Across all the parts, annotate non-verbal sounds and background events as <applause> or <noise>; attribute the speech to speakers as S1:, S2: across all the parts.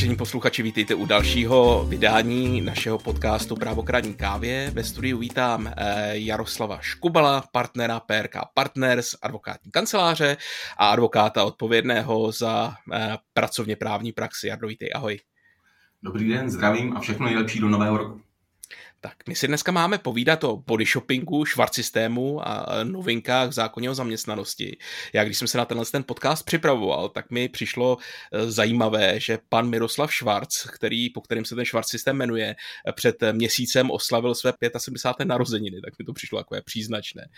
S1: Vážení posluchači, vítejte u dalšího vydání našeho podcastu Právokradní kávě. Ve studiu vítám eh, Jaroslava Škubala, partnera PRK Partners, advokátní kanceláře a advokáta odpovědného za eh, pracovně právní praxi. Jardo, vítej, ahoj.
S2: Dobrý den, zdravím a všechno nejlepší do nového roku.
S1: Tak my si dneska máme povídat o body shoppingu, švart systému a novinkách v zákoně o zaměstnanosti. Já když jsem se na tenhle ten podcast připravoval, tak mi přišlo eh, zajímavé, že pan Miroslav Švarc, který, po kterém se ten švart systém jmenuje, před měsícem oslavil své 75. narozeniny, tak mi to přišlo jako příznačné.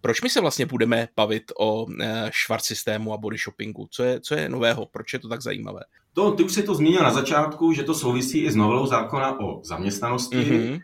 S1: Proč my se vlastně budeme bavit o švart systému a body shoppingu? Co je, co je nového? Proč je to tak zajímavé?
S2: To, ty už si to zmínil na začátku, že to souvisí i s novelou zákona o zaměstnanosti. Mm-hmm.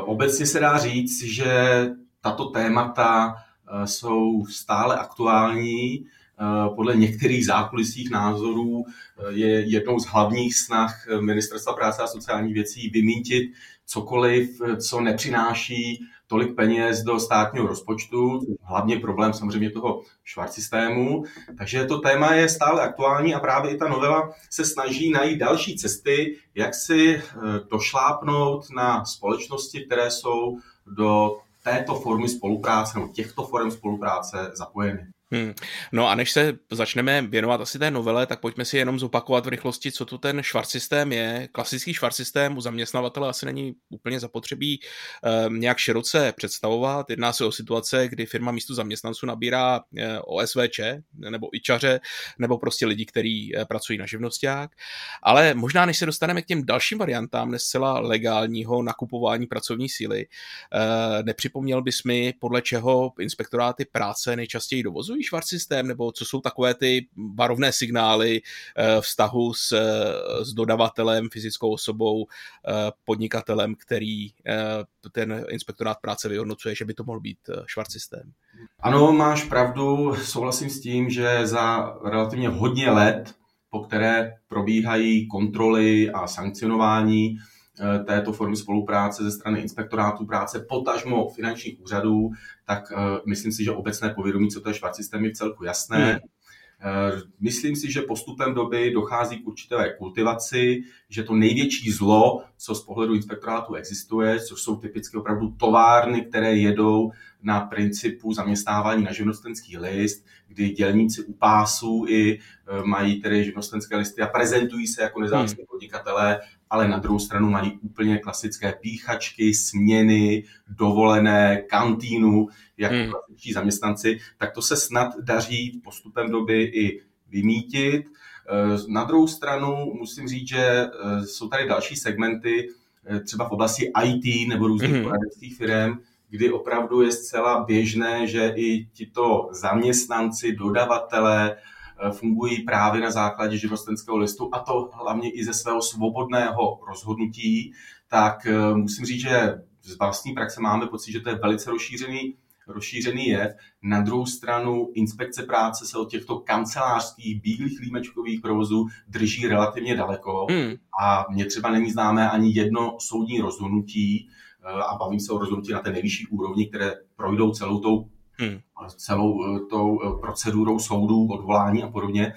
S2: Obecně se dá říct, že tato témata eh, jsou stále aktuální. Eh, podle některých zákulisních názorů je jednou z hlavních snah Ministerstva práce a sociálních věcí vymítit cokoliv, co nepřináší tolik peněz do státního rozpočtu, hlavně problém samozřejmě toho švart systému. Takže to téma je stále aktuální a právě i ta novela se snaží najít další cesty, jak si eh, došlápnout na společnosti, které jsou do této formy spolupráce nebo těchto form spolupráce zapojeny.
S1: Hmm. No a než se začneme věnovat asi té novele, tak pojďme si jenom zopakovat v rychlosti, co to ten švart systém je. Klasický švart systém u zaměstnavatele asi není úplně zapotřebí um, nějak široce představovat. Jedná se o situace, kdy firma místo zaměstnanců nabírá uh, OSVČ nebo ičaře nebo prostě lidi, kteří uh, pracují na živnosták. Ale možná, než se dostaneme k těm dalším variantám nescela legálního nakupování pracovní síly, uh, nepřipomněl bys mi, podle čeho inspektoráty práce nejčastěji dovozují takový švart systém, nebo co jsou takové ty varovné signály eh, vztahu s, eh, s dodavatelem, fyzickou osobou, eh, podnikatelem, který ten inspektorát práce vyhodnocuje, že by to mohl být švart systém.
S2: Ano, máš pravdu, souhlasím s tím, že za relativně hodně let, po které probíhají kontroly a sankcionování, této formy spolupráce ze strany inspektorátů práce, potažmo finančních úřadů, tak uh, myslím si, že obecné povědomí, co to je švart systém, je v celku jasné. Hmm. Eh, myslím si, že postupem doby dochází k určité kultivaci, že to největší zlo, co z pohledu inspektorátu existuje, což jsou typicky opravdu továrny, které jedou na principu zaměstnávání na živnostenský list, kdy dělníci u pásů i mají tedy živnostenské listy a prezentují se jako nezávislí hmm. podnikatelé ale na druhou stranu mají úplně klasické píchačky, směny, dovolené, kantýnu, jako hmm. klasičtí zaměstnanci, tak to se snad daří postupem doby i vymítit. Eh, na druhou stranu musím říct, že eh, jsou tady další segmenty, eh, třeba v oblasti IT nebo různých hmm. poradenských firm, kdy opravdu je zcela běžné, že i tito zaměstnanci, dodavatelé, fungují právě na základě živnostenského listu a to hlavně i ze svého svobodného rozhodnutí, tak eh, musím říct, že z vlastní praxe máme pocit, že to je velice rozšířený rozšířený jev. Na druhou stranu inspekce práce se od těchto kancelářských bílých límečkových provozů drží relativně daleko hmm. a mně třeba není známé ani jedno soudní rozhodnutí eh, a bavím se o rozhodnutí na té nejvyšší úrovni, které projdou celou tou hmm. celou eh, tou eh, procedurou soudů, odvolání a podobně,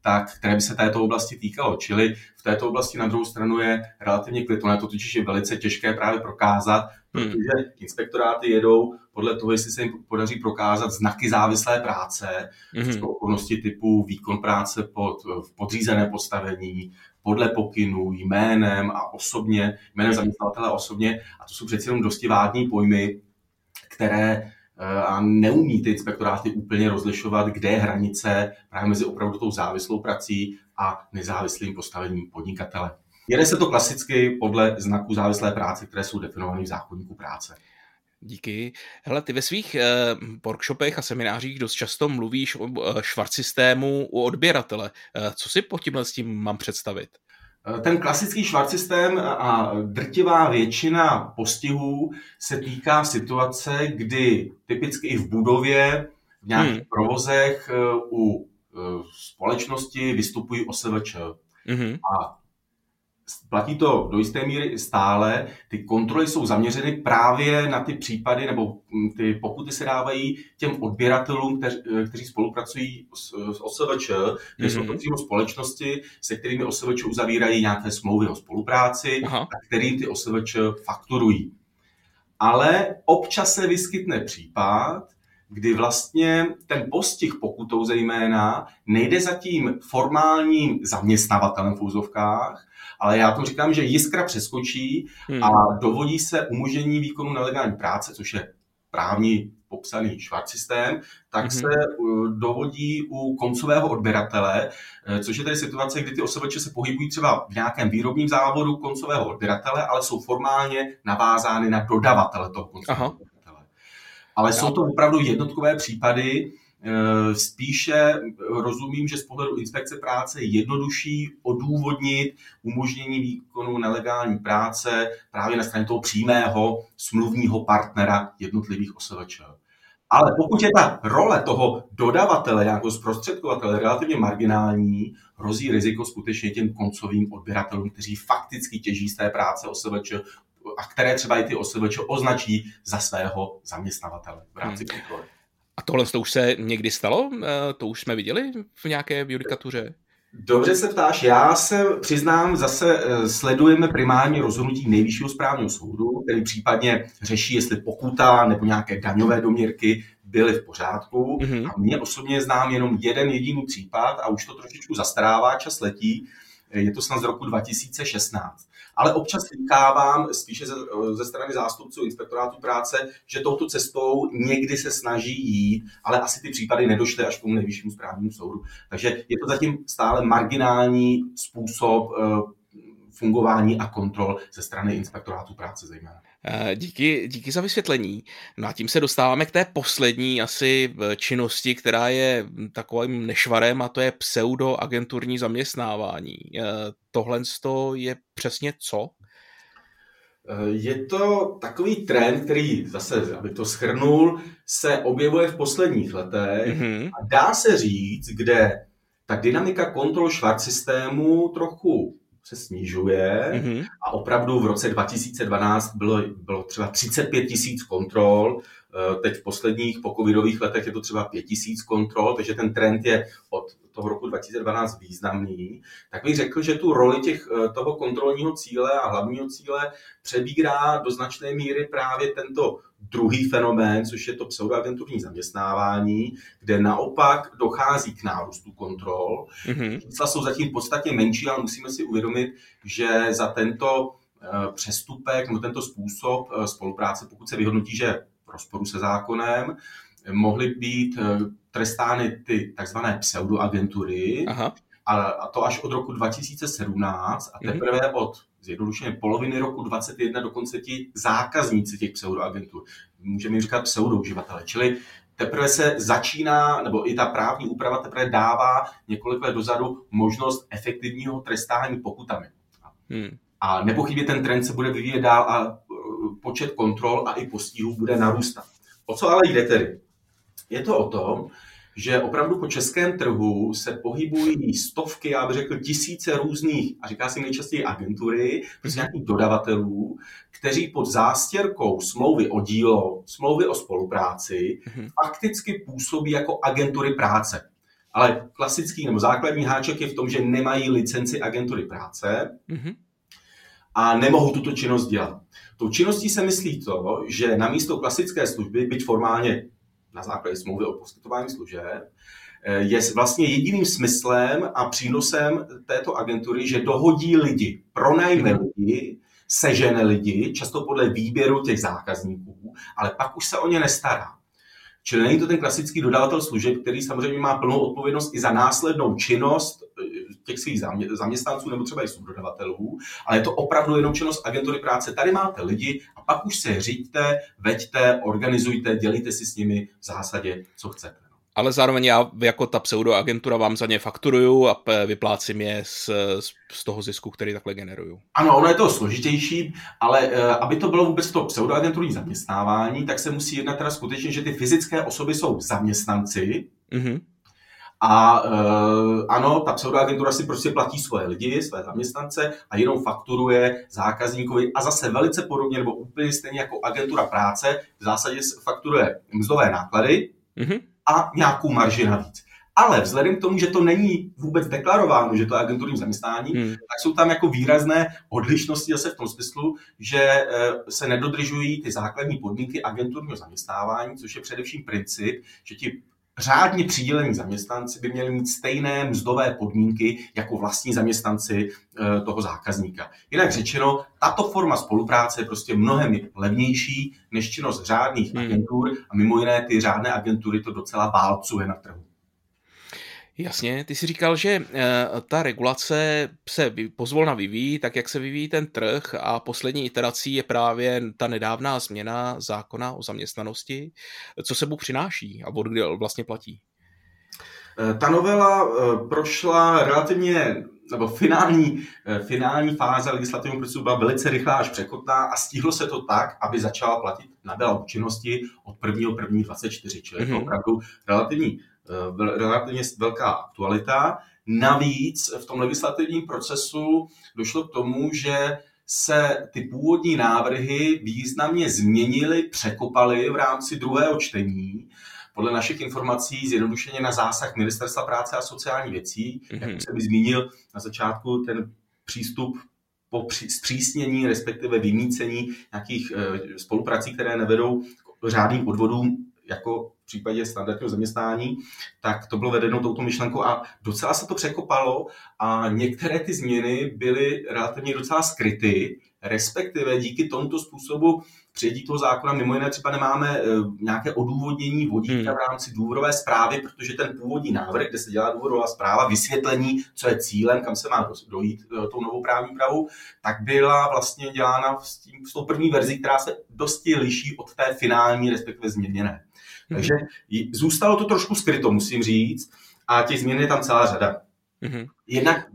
S2: tak které by se této oblasti týkalo. Čili v této oblasti na druhou stranu je relativně klid. to totiž je velice těžké právě prokázat, hmm. protože inspektoráty jedou podle toho, jestli se jim podaří prokázat znaky závislé práce, hmm. okolnosti typu výkon práce pod, v podřízené postavení, podle pokynů, jménem a osobně, jménem hmm. zaměstnavatele osobně. A to jsou přeci jenom dosti vágní pojmy, které Eh, a neumí ty inspektoráty úplně rozlišovat, kde je hranice právě mezi opravdu tou závislou prací a nezávislým postavením podnikatele. Jede se to klasicky podle znaků závislé práce, které jsou definovány v zákonníku práce.
S1: Díky. Hele, ty ve svých uh, workshopech a seminářích dost často mluvíš o uh, švart systému u odběratele. Uh, co si pod tímhle s tím mám představit?
S2: Ten klasický švart systém a drtivá většina postihů se týká situace, kdy typicky i v budově, v nějakých hmm. provozech eh, u eh, společnosti vystupují OSVČ. Hmm. A platí to do jisté míry stále. Ty kontroly jsou zaměřeny právě na ty případy, nebo hm, ty pokuty se dávají těm odběratelům, kteř, kteří spolupracují s, s OSVČ, kteří mm-hmm. jsou to přímo společnosti, se kterými OSVČ uzavírají nějaké smlouvy o spolupráci Aha. a kterým ty OSVČ fakturují. Ale občas se vyskytne případ, kdy vlastně ten postih pokutou zejména nejde za tím formálním zaměstnavatelem v úzovkách, ale já to říkám, že jiskra přeskočí hmm. a dovodí se umožnění výkonu nelegální práce, což je právní popsaný švart systém, tak mm-hmm. se uh, dovodí u koncového odběratele, uh, což je tady situace, kdy ty osobeče se pohybují třeba v nějakém výrobním závodu koncového odběratele, ale jsou formálně navázány na dodavatele toho koncového. Ale jsou to opravdu jednotkové případy, Eh, spíše rozumím, že z pohledu inspekce práce je jednodušší odůvodnit umožnění výkonu nelegální práce právě na straně toho přímého smluvního partnera jednotlivých OSVČ. Ale pokud je ta role toho dodavatele, nějakého zprostředkovatele relativně marginální, hrozí riziko skutečně těm koncovým odběratelům, kteří fakticky těží z té práce OSVČ a které třeba i ty OSVČ označí za svého zaměstnavatele v rámci hmm. kontroly.
S1: A tohle to už se někdy stalo? Eh, to už jsme viděli v nějaké judikatuře?
S2: Dobře se ptáš, já se přiznám, zase eh, sledujeme primární rozhodnutí nejvyššího správního soudu, který případně řeší, jestli pokuta nebo nějaké daňové doměrky byly v pořádku. Mm-hmm. A mně osobně znám jenom jeden jediný případ a už to trošičku zastarává, čas letí. Je to snad z roku 2016 ale občas slýchávám spíše ze, ze strany zástupců inspektorátu práce, že touto cestou někdy se snaží jít, ale asi ty případy nedošly až k tomu nejvyššímu správnímu soudu. Takže je to zatím stále marginální způsob eh, fungování a kontrol ze strany inspektorátu práce zejména.
S1: Eh, díky, díky za vysvětlení. No a tím se dostáváme k té poslední asi eh, činnosti, která je takovým nešvarem a to je pseudoagenturní zaměstnávání. Eh, tohle je přesně co?
S2: Je to takový trend, který zase, aby to schrnul, se objevuje v posledních letech mm-hmm. a dá se říct, kde ta dynamika kontrol švart systému trochu se snižuje. Mm-hmm. a opravdu v roce 2012 bylo, bylo třeba 35 tisíc kontrol, eh, teď v posledních pokovidových letech je to třeba 5 tisíc kontrol, takže ten trend je od toho roku 2012 významný, tak bych řekl, že tu roli těch, eh, toho kontrolního cíle a hlavního cíle přebírá do značné míry právě tento druhý fenomén, což je to pseudoagenturní zaměstnávání, kde naopak dochází k nárůstu kontrol. Mm-hmm. Čísla jsou zatím podstatně menší, ale musíme si uvědomit, že za tento eh, přestupek nebo tento způsob eh, spolupráce, pokud se vyhodnotí, že v rozporu se zákonem, mohly být eh, trestány ty takzvané pseudoagentury, Aha. A to až od roku 2017 a mhm. teprve mm-hmm. od zjednodušeně poloviny roku 2021 dokonce ti zákazníci těch pseudoagentur. Můžeme jim říkat pseudouživatele. Čili teprve se začíná, nebo i ta právní úprava teprve dává několik let dozadu možnost efektivního trestání pokutami. Hmm. A nepochybně ten trend se bude vyvíjet dál a e, počet kontrol a i postihů bude narůstat. O co ale jde tedy? Je to o tom, že opravdu po českém trhu se pohybují stovky, já bych řekl tisíce různých, a říká se nejčastěji agentury, prostě nějakých dodavatelů, kteří pod zástěrkou smlouvy o dílo, smlouvy o spolupráci, mm-hmm. fakticky působí jako agentury práce. Ale klasický nebo základní háček je v tom, že nemají licenci agentury práce mm-hmm. a nemohou tuto činnost dělat. Tou činností se myslí to, že na místo klasické služby, byť formálně na základě smlouvy o poskytování služeb, eh, je vlastně jediným smyslem a přínosem této agentury, že dohodí lidi, pronajme mhm. lidi, sežene lidi, často podle výběru těch zákazníků, ale pak už se o ně nestará. Čili není to ten klasický dodavatel služeb, který samozřejmě má plnou odpovědnost i za následnou činnost eh, těch svých zaměstnanců nebo třeba i subdodavatelů, ale je to opravdu jenom činnost agentury práce. Tady máte lidi a pak už se říďte, veďte, organizujte, dělíte si s nimi v zásadě, co chcete
S1: ale zároveň já jako ta pseudoagentura vám za ně fakturuju a vyplácím je z, z toho zisku, který takhle generuju.
S2: Ano, ono je to složitější, ale uh, aby to bylo vůbec to pseudoagenturní zaměstnávání, tak se musí jednat teda skutečně, že ty fyzické osoby jsou zaměstnanci, mm-hmm. A e, ano, ta pseudoagentura si prostě platí svoje lidi, své zaměstnance a jenom fakturuje zákazníkovi a zase velice podobně nebo úplně stejně jako agentura práce v zásadě fakturuje mzdové náklady mm-hmm. A nějakou marži navíc. Ale vzhledem k tomu, že to není vůbec deklarováno, že to je agenturní zaměstnání, hmm. tak jsou tam jako výrazné odlišnosti zase v tom smyslu, že e, se nedodržují ty základní podmínky agenturního zaměstnávání, což je především princip, že ti řádně přidělení zaměstnanci by měli mít stejné mzdové podmínky jako vlastní zaměstnanci e, toho zákazníka. Jinak řečeno, tato forma spolupráce je prostě mnohem levnější než činnost řádných hmm. agentur a mimo jiné ty řádné agentury to docela válcuje na trhu.
S1: Jasně, ty jsi říkal, že eh, ta regulace se pozvolna vyvíjí, tak jak se vyvíjí ten trh a poslední iterací je právě ta nedávná změna zákona o zaměstnanosti. Co se mu přináší a od kdy vlastně platí?
S2: Eh, ta novela eh, prošla relativně, nebo finální, finální fáze legislativního procesu byla velice rychlá až překotná a stihlo se to tak, aby začala platit, nabyla účinnosti od 1.1.24, čili mm-hmm. opravdu relativní relativně velká aktualita. Navíc v tom legislativním procesu došlo k tomu, že se ty původní návrhy významně změnily, překopaly v rámci druhého čtení. Podle našich informací zjednodušeně na zásah Ministerstva práce a sociální věcí, mm-hmm. jak mhm. jsem zmínil na začátku, ten přístup po zpřísnění, respektive vymícení nějakých eh, spoluprací, které nevedou k řádným podvodům, jako v případě standardního zaměstnání, tak to bylo vedeno touto myšlenkou a docela se to překopalo a některé ty změny byly relativně docela skryty, respektive díky tomuto způsobu přijetí toho zákona mimo jiné třeba nemáme uh, nějaké odůvodnění vodítka hmm. v rámci důvodové zprávy, protože ten původní návrh, kde se dělá důvodová zpráva, vysvětlení, co je cílem, kam se má dojít uh, tou novou právní pravou, tak byla vlastně dělána s, tím, s tou první verzi, která se dosti liší od té finální, respektive změněné. Mm-hmm. Takže zůstalo to trošku skryto, musím říct, a těch změn je tam celá řada. Mm-hmm. Jednak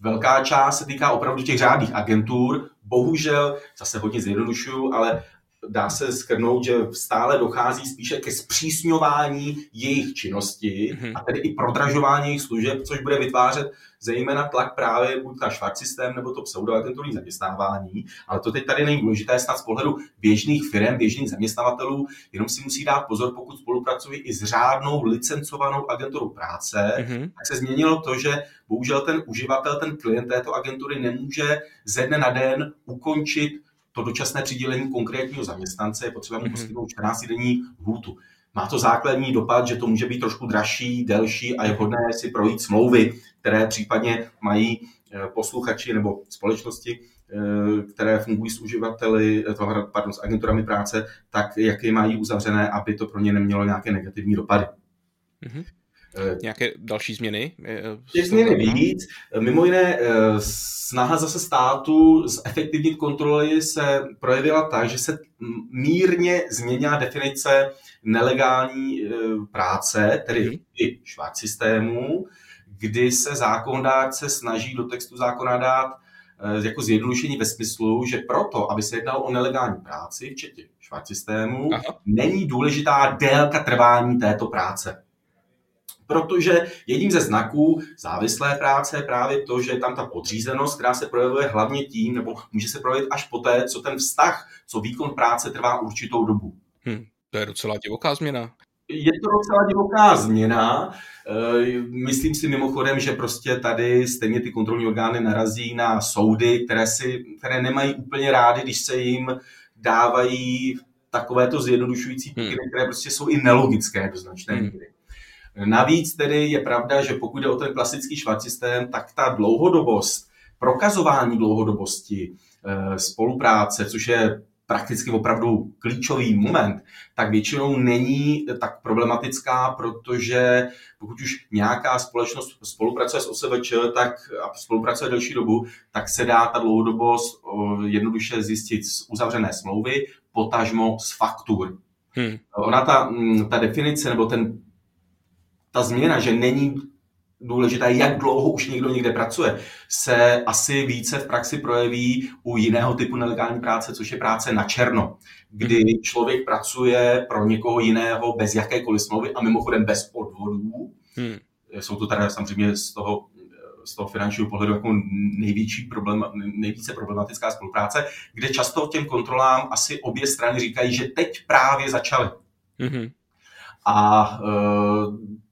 S2: velká část se týká opravdu těch řádných agentur, bohužel, zase hodně zjednodušuju, ale dá se skrnout, že stále dochází spíše ke zpřísňování jejich činnosti mm-hmm. a tedy i prodražování jejich služeb, což bude vytvářet zejména tlak právě buď na švart systém nebo to pseudoagenturní zaměstnávání. Ale to teď tady není důležité snad z pohledu běžných firm, běžných zaměstnavatelů, jenom si musí dát pozor, pokud spolupracují i s řádnou licencovanou agenturou práce, mm-hmm. tak se změnilo to, že bohužel ten uživatel, ten klient této agentury nemůže ze dne na den ukončit to dočasné přidělení konkrétního zaměstnance, je potřeba mu mm-hmm. poskytnout 14 denní hůtu. Má to základní dopad, že to může být trošku dražší, delší a je vhodné si projít smlouvy, které případně mají eh, posluchači nebo společnosti, eh, které fungují s uživateli, eh, pardon, s agenturami práce, tak jak je mají uzavřené, aby to pro ně nemělo nějaké negativní dopady.
S1: Mm-hmm. Eh, Nějaké další změny?
S2: Eh, Těch změn je víc. Mimo jiné, eh, snaha zase státu zefektivnit kontroly se projevila tak, že se mírně změnila definice nelegální práce, tedy hmm. i švát systému, kdy se zákonodárce snaží do textu zákona dát jako zjednodušení ve smyslu, že proto, aby se jednalo o nelegální práci, včetně švát systému, Aha. není důležitá délka trvání této práce protože jedním ze znaků závislé práce je právě to, že je tam ta podřízenost, která se projevuje hlavně tím, nebo může se projevit až poté, co ten vztah, co výkon práce trvá určitou dobu.
S1: Hmm, to je docela divoká změna.
S2: Je to docela divoká změna. E, myslím si mimochodem, že prostě tady stejně ty kontrolní orgány narazí na soudy, které, si, které nemají úplně rády, když se jim dávají takovéto zjednodušující pokyny, hmm. které prostě jsou i nelogické do značné hmm. Navíc tedy je pravda, že pokud jde o ten klasický švart systém, tak ta dlouhodobost, prokazování dlouhodobosti, eh, spolupráce, což je prakticky opravdu klíčový moment, tak většinou není tak problematická, protože pokud už nějaká společnost spolupracuje s OSVČ tak a spolupracuje delší dobu, tak se dá ta dlouhodobost jednoduše zjistit z uzavřené smlouvy, potažmo z faktur. Hmm. Ona ta, mm, ta definice nebo ten ta změna, že není důležité, jak dlouho už někdo někde pracuje, se asi více v praxi projeví u jiného typu nelegální práce, což je práce na černo, kdy člověk pracuje pro někoho jiného bez jakékoliv smlouvy a mimochodem bez odvodů. Hmm. jsou to teda samozřejmě z toho z toho finančního pohledu jako největší problém, nejvíce problematická spolupráce, kde často těm kontrolám asi obě strany říkají, že teď právě začaly. Mm-hmm. A e,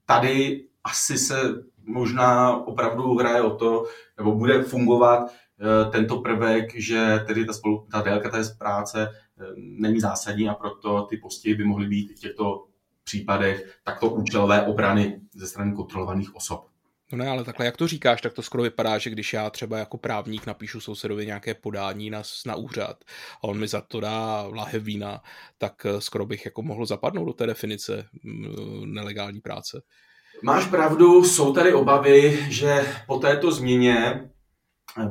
S2: tady asi se možná opravdu hraje o to, nebo bude fungovat e, tento prvek, že tedy ta, spolu, ta délka té práce e, není zásadní a proto ty postihy by mohly být v těchto případech takto účelové obrany ze strany kontrolovaných osob.
S1: No ne, ale takhle, jak to říkáš, tak to skoro vypadá, že když já třeba jako právník napíšu sousedovi nějaké podání na, na úřad a on mi za to dá lahev vína, tak eh, skoro bych jako mohl zapadnout do té definice mm, nelegální práce.
S2: Máš pravdu, jsou tady obavy, že po této změně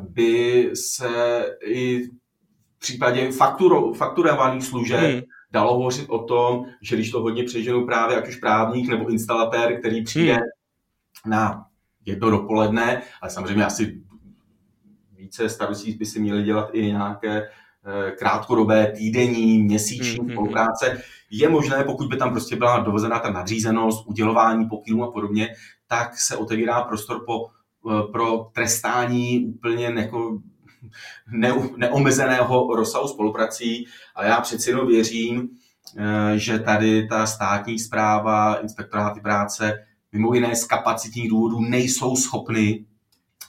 S2: by se i v případě fakturo, fakturovaných služeb hmm. dalo hovořit o tom, že když to hodně přeženu právě ať už právník nebo instalatér, který přijde hmm. na jedno dopoledne, ale samozřejmě asi více starostí by si měli dělat i nějaké eh, krátkodobé, týdenní, měsíční mm-hmm. spolupráce. Je možné, pokud by tam prostě byla dovezena ta nadřízenost, udělování pokynů a podobně, tak se otevírá prostor po, eh, pro trestání úplně neko, <laughs> ne, neomezeného rozsahu spoluprací, ale já přeci jenom věřím, eh, že tady ta státní zpráva, inspektoráty práce mimo jiné z kapacitních důvodů nejsou schopny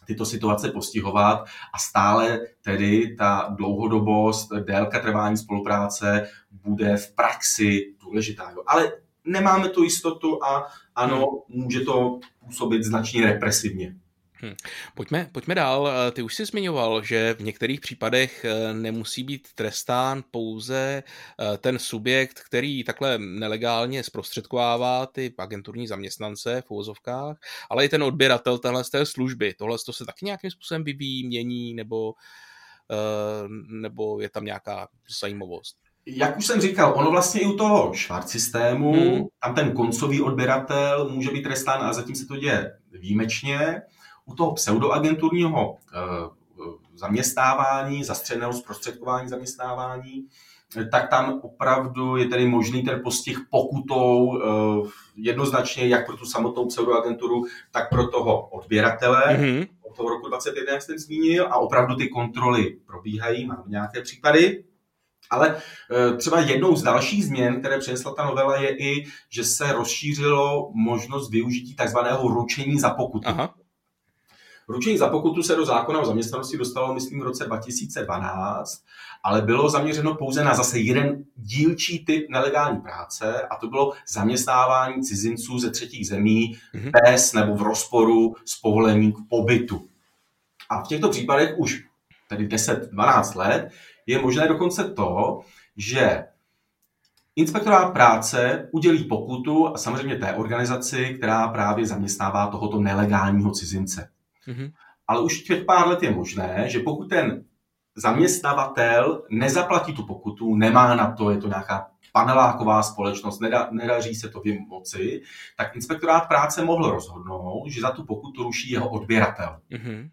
S2: tyto situace postihovat a stále tedy ta dlouhodobost, délka trvání spolupráce bude v praxi důležitá. Ale nemáme tu jistotu a ano, může to působit značně represivně.
S1: Hmm. Pojďme, pojďme dál. Eh, ty už jsi zmiňoval, že v některých případech eh, nemusí být trestán pouze eh, ten subjekt, který takhle nelegálně zprostředkovává ty agenturní zaměstnance v uvozovkách, ale i ten odběratel téhle z té služby. Tohle to se taky nějakým způsobem vyvíjí, mění, nebo, nebo je tam nějaká zajímavost?
S2: Jak už jsem říkal, ono vlastně i u toho švart systému, hmm. tam ten koncový odběratel může být trestán a zatím se to děje výjimečně u toho pseudoagenturního eh, zaměstnávání, zastřeného zprostředkování zaměstnávání, tak tam opravdu je tedy možný ten postih pokutou eh, jednoznačně jak pro tu samotnou pseudoagenturu, tak pro toho odběratele. Mm-hmm. Od toho roku 2021, jak jsem zmínil, a opravdu ty kontroly probíhají, mám nějaké případy. Ale eh, třeba jednou z dalších změn, které přinesla ta novela, je i, že se rozšířilo možnost využití takzvaného ručení za pokutu. Aha. Ručení za pokutu se do zákona o zaměstnanosti dostalo, myslím, v roce 2012, ale bylo zaměřeno pouze na zase jeden dílčí typ nelegální práce a to bylo zaměstnávání cizinců ze třetích zemí mm-hmm. bez nebo v rozporu s povolením k pobytu. A v těchto případech už tedy 10-12 let je možné dokonce to, že Inspektorát práce udělí pokutu a samozřejmě té organizaci, která právě zaměstnává tohoto nelegálního cizince. Mm-hmm. Ale už těch pár let je možné, že pokud ten zaměstnavatel nezaplatí tu pokutu, nemá na to, je to nějaká paneláková společnost, neda, nedaří se to vymoci, tak inspektorát práce mohl rozhodnout, že za tu pokutu ruší jeho odběratel. Mm-hmm.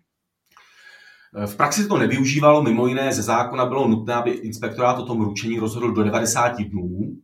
S2: V praxi se to nevyužívalo, mimo jiné ze zákona bylo nutné, aby inspektorát o tom ručení rozhodl do 90 dnů,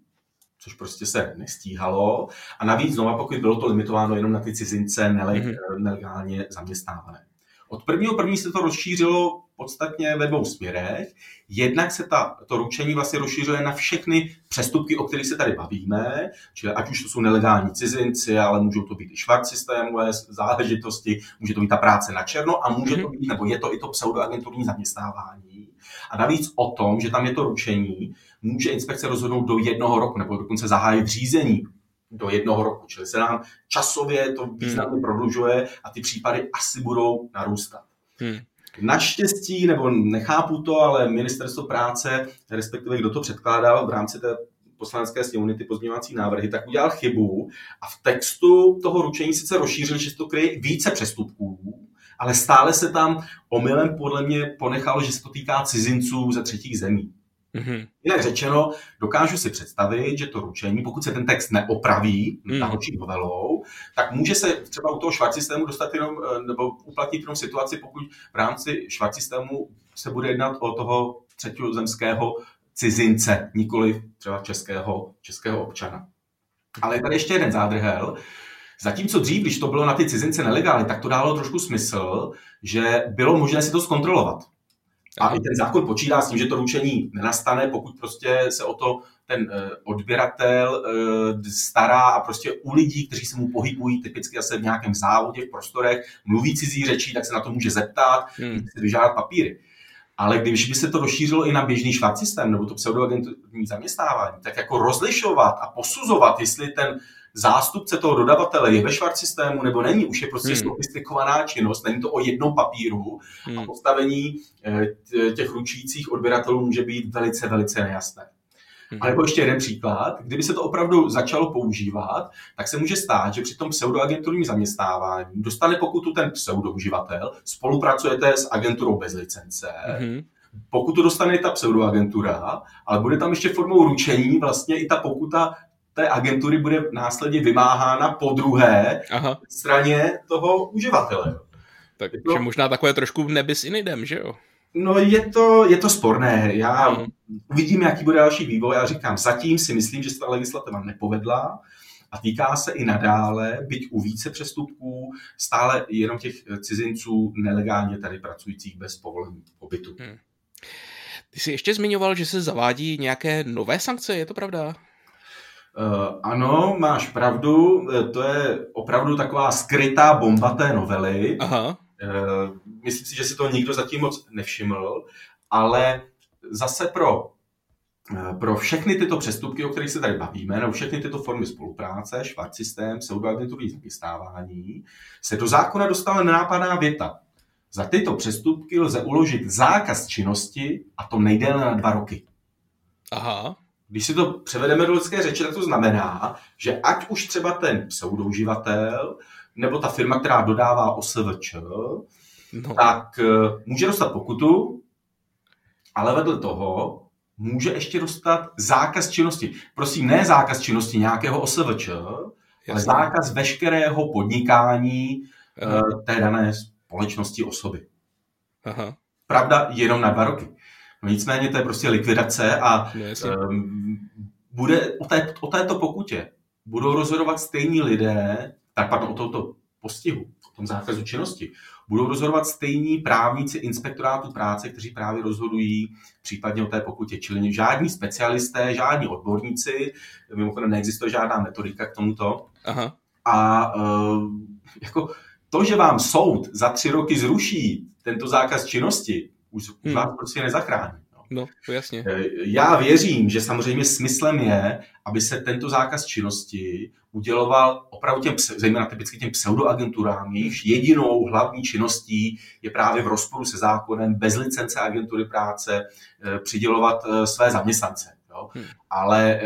S2: což prostě se nestíhalo. A navíc znova, pokud bylo to limitováno jenom na ty cizince mm-hmm. nelegálně zaměstnávané. Od prvního první se to rozšířilo podstatně ve dvou směrech. Jednak se ta, to ručení vlastně rozšířuje na všechny přestupky, o kterých se tady bavíme, čili ať už to jsou nelegální cizinci, ale můžou to být i švart systémové záležitosti, může to být ta práce na černo a může to mhm. být, nebo je to i to pseudoagenturní zaměstnávání. A navíc o tom, že tam je to ručení, může inspekce rozhodnout do jednoho roku, nebo dokonce zahájit řízení do jednoho roku. Čili se nám časově to významně hmm. prodlužuje a ty případy asi budou narůstat. Hmm. Naštěstí, nebo nechápu to, ale ministerstvo práce, respektive kdo to předkládal v rámci té poslanecké sněmovny ty pozměňovací návrhy, tak udělal chybu a v textu toho ručení sice rozšířil, že se to kryje více přestupků, ale stále se tam omylem podle mě ponechalo, že se to týká cizinců ze třetích zemí. Mm-hmm. Jinak řečeno, dokážu si představit, že to ručení, pokud se ten text neopraví mm. nahočí novelou, tak může se třeba u toho švart systému dostat jenom, eh, nebo uplatnit jenom situaci, pokud v rámci švart systému se bude jednat o toho třetiozemského cizince, nikoli třeba českého, českého občana. Ale je tady ještě jeden zádrhel. Zatímco dřív, když to bylo na ty cizince nelegálně, tak to dalo trošku smysl, že bylo možné si to zkontrolovat. A i ten zákon počítá s tím, že to ručení nenastane, pokud prostě se o to ten eh, odběratel eh, stará a prostě u lidí, kteří se mu pohybují typicky asi v nějakém závodě, v prostorech, mluví cizí řečí, tak se na to může zeptat, hmm. vyžádat papíry. Ale když by se to rozšířilo i na běžný švart systém nebo to pseudoagenturní zaměstnávání, tak jako rozlišovat a posuzovat, jestli ten zástupce toho dodavatele je ve švart systému nebo není, už je prostě hmm. sofistikovaná činnost, není to o jednom papíru hmm. a postavení eh, těch ručících odběratelů může být velice, velice nejasné. Hmm. A nebo ještě jeden příklad, kdyby se to opravdu začalo používat, tak se může stát, že při tom pseudoagenturním zaměstnávání dostane pokutu ten pseudouživatel, spolupracujete s agenturou bez licence, hmm. pokud to dostane ta pseudoagentura, ale bude tam ještě formou ručení vlastně i ta pokuta té agentury bude následně vymáhána po druhé Aha. straně toho uživatele.
S1: Takže to... možná takové trošku nebys inidem, že jo?
S2: No je to, je to sporné. Já mm. uvidím, jaký bude další vývoj. Já říkám, zatím si myslím, že se ta legislativa nepovedla a týká se i nadále, byť u více přestupků, stále jenom těch cizinců nelegálně tady pracujících bez povolení pobytu. Hmm.
S1: Ty jsi ještě zmiňoval, že se zavádí nějaké nové sankce, je to pravda?
S2: Uh, ano, máš pravdu, eh, to je opravdu taková skrytá bomba té novely. Aha. Uh, myslím si, že si to nikdo zatím moc nevšiml, ale zase pro, eh, pro všechny tyto přestupky, o kterých se tady bavíme, nebo všechny tyto formy spolupráce, švart systém, pseudoagenturní zaměstnávání, se do zákona dostala nenápadná věta. Za tyto přestupky lze uložit zákaz činnosti a to nejdéle na dva roky. Aha. Když si to převedeme do lidské řeči, tak to znamená, že ať už třeba ten pseudouživatel nebo ta firma, která dodává OSVČ, no. tak uh, může dostat pokutu, ale vedle toho může ještě dostat zákaz činnosti. Prosím, ne zákaz činnosti nějakého OSVČ, Jasně. ale zákaz veškerého podnikání uh, té dané společnosti osoby. Aha. Pravda, jenom na dva roky. No nicméně to je prostě likvidace a um, bude o, té, o této pokutě budou rozhodovat stejní lidé, tak pardon, o tomto postihu, o tom zákazu činnosti, budou rozhodovat stejní právníci inspektorátu práce, kteří právě rozhodují případně o té pokutě. Čili žádní specialisté, žádní odborníci, mimochodem neexistuje žádná metodika k tomuto. Aha. A uh, jako to, že vám soud za tři roky zruší tento zákaz činnosti, už, hmm. vás prostě nezachrání.
S1: No, to jasně.
S2: Eh, já věřím, že samozřejmě smyslem je, aby se tento zákaz činnosti uděloval opravdu těm, zejména typicky těm pseudoagenturám, jejichž jedinou hlavní činností je právě v rozporu se zákonem bez licence agentury práce eh, přidělovat eh, své zaměstnance. Jo? Hmm. Ale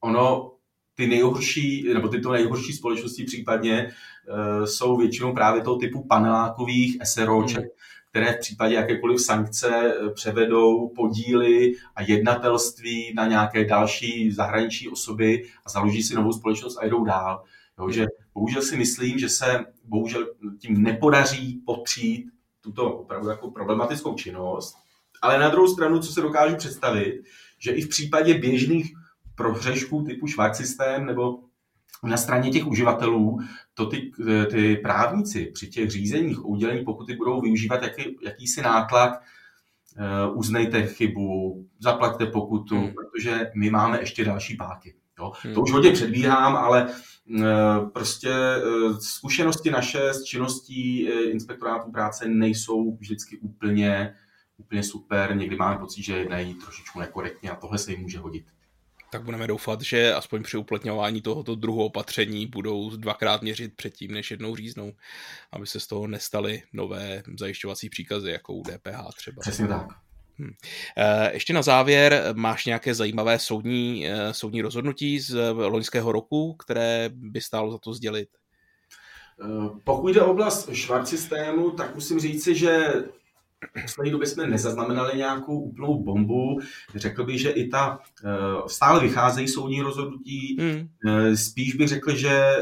S2: ono, ty nejhorší, nebo tyto nejhorší společnosti případně jsou většinou právě toho typu panelákových SROček, hmm které v případě jakékoliv sankce eh, převedou podíly a jednatelství na nějaké další zahraniční osoby a založí si novou společnost a jdou dál. Jo, že bohužel si myslím, že se bohužel tím nepodaří potřít tuto opravdu jako problematickou činnost, ale na druhou stranu, co se dokážu představit, že i v případě běžných prohřešků typu Schwarz systém nebo na straně těch uživatelů to ty, ty právníci při těch řízeních o udělení pokuty budou využívat jaký, jakýsi nátlak, uh, uznejte chybu, zaplaťte pokutu, hmm. protože my máme ještě další páky. Jo? Hmm. To už hodně předbíhám, ale uh, prostě uh, zkušenosti naše s činností inspektorátu práce nejsou vždycky úplně, úplně super. Někdy máme pocit, že jednají trošičku nekorektně a tohle se jim může hodit
S1: tak budeme doufat, že aspoň při uplatňování tohoto druhého opatření budou dvakrát měřit předtím, než jednou říznou, aby se z toho nestaly nové zajišťovací příkazy, jako u DPH třeba.
S2: Přesně tak.
S1: Hmm. Ještě na závěr, máš nějaké zajímavé soudní, eh, soudní rozhodnutí z loňského roku, které by stálo za to sdělit?
S2: Eh, pokud jde o oblast švart systému, tak musím říci, že poslední době jsme nezaznamenali nějakou úplnou bombu. Řekl bych, že i ta eh, stále vycházejí soudní rozhodnutí. Eh, spíš bych řekl, že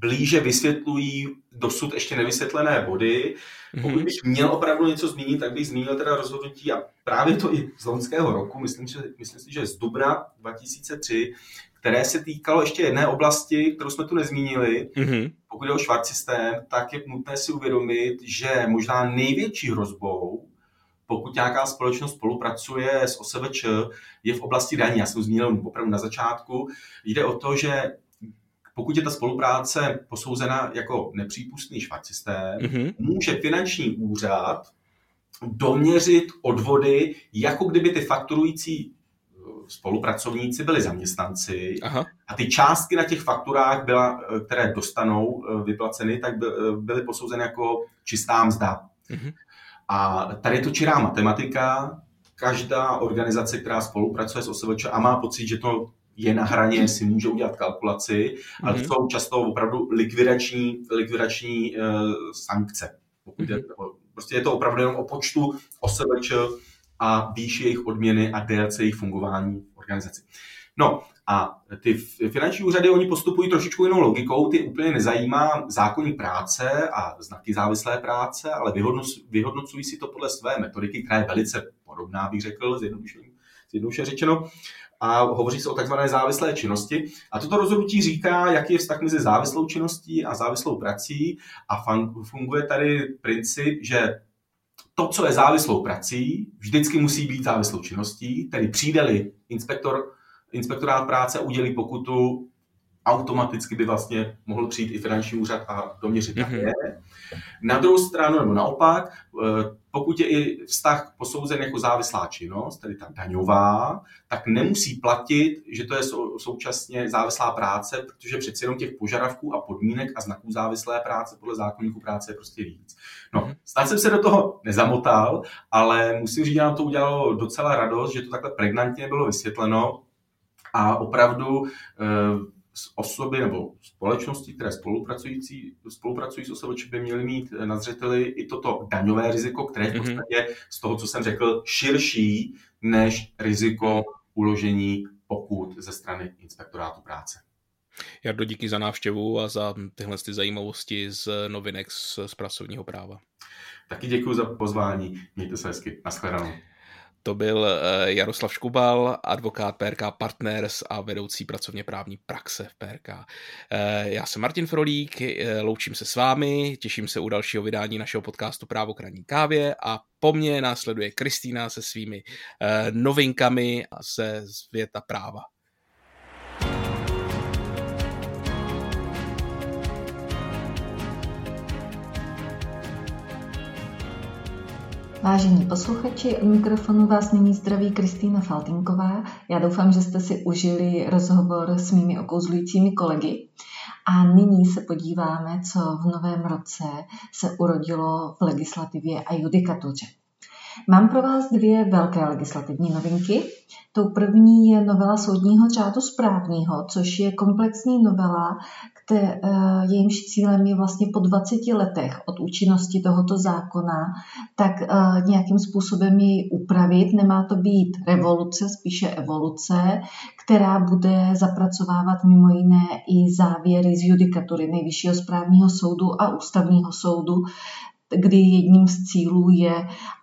S2: blíže vysvětlují dosud ještě nevysvětlené body. Hmm. Pokud bych měl opravdu něco zmínit, tak bych zmínil teda rozhodnutí a právě to i z loňského roku, myslím, že, myslím si, že z dubna 2003, které se týkalo ještě jedné oblasti, kterou jsme tu nezmínili. Mm-hmm. Pokud je o švart systém, tak je nutné si uvědomit, že možná největší hrozbou, pokud nějaká společnost spolupracuje s OSVČ, je v oblasti daní. Já jsem zmínil opravdu na začátku. Jde o to, že pokud je ta spolupráce posouzena jako nepřípustný švart systém, mm-hmm. může finanční úřad doměřit odvody, jako kdyby ty fakturující spolupracovníci byli zaměstnanci Aha. a ty částky na těch fakturách, byla, které dostanou eh, vyplaceny, tak eh, byly posouzeny jako čistá mzda. Mm-hmm. A tady je to čirá matematika. Každá organizace, která spolupracuje s OSVČ a má pocit, že to je na hraně, si může udělat kalkulaci, mm-hmm. ale to mhm. jsou často opravdu likvidační, likvidační uh, sankce. Pokud mm-hmm. je, prostě je to opravdu jenom o počtu OSVČ, a výši jejich odměny a délce jejich fungování v organizaci. No a ty finanční úřady, oni postupují trošičku jinou logikou, ty úplně nezajímá zákonní práce a znaky závislé práce, ale vyhodnocují si to podle své metodiky, která je velice podobná, bych řekl, zjednodušeně řečeno, a hovoří se o takzvané závislé činnosti. A toto rozhodnutí říká, jaký je vztah mezi závislou činností a závislou prací a funguje tady princip, že to, co je závislou prací, vždycky musí být závislou činností, tedy přijde-li inspektor, inspektorát práce udělí pokutu, automaticky by vlastně mohl přijít i finanční úřad a doměřit mm-hmm. Na druhou stranu, nebo naopak, eh, pokud je i vztah posouzen jako závislá činnost, tedy ta daňová, tak nemusí platit, že to je současně závislá práce, protože přeci jenom těch požadavků a podmínek a znaků závislé práce podle zákonníku práce je prostě víc. No, mhm. snad jsem se do toho nezamotal, ale musím říct, že nám to udělalo docela radost, že to takhle pregnantně bylo vysvětleno a opravdu eh, osoby nebo společnosti, které spolupracující, spolupracují s OSVČ, by měly mít na zřeteli i toto daňové riziko, které je v mhm. podstatě z toho, co jsem řekl, širší než riziko uložení pokut ze strany inspektorátu práce.
S1: Jardo, díky za návštěvu a za tyhle ty zajímavosti z novinek z, z pracovního práva.
S2: Taky děkuji za pozvání. Mějte se hezky. Naschledanou.
S1: To byl eh, Jaroslav Škubal, advokát PRK Partners a vedoucí pracovně právní praxe v PRK. Eh, já jsem Martin Frolík, eh, loučím se s vámi, těším se u dalšího vydání našeho podcastu Právo k ranní kávě a po mně následuje Kristýna se svými novinkami ze světa práva.
S3: Vážení posluchači, od mikrofonu vás nyní zdraví Kristýna Faltinková. Já doufám, že jste si užili rozhovor s mými okouzlujícími kolegy. A nyní se podíváme, co v novém roce se urodilo v legislativě a judikatuře. Mám pro vás dvě velké legislativní novinky. Tou první je novela soudního řádu správního, což je komplexní novela, které, eh, jejímž cílem je vlastně po 20 letech od účinnosti tohoto zákona, tak eh, nějakým způsobem jej upravit. Nemá to být revoluce, spíše evoluce, která bude zapracovávat mimo jiné i závěry z judikatury Nejvyššího správního soudu a ústavního soudu, kdy jedním z cílů je,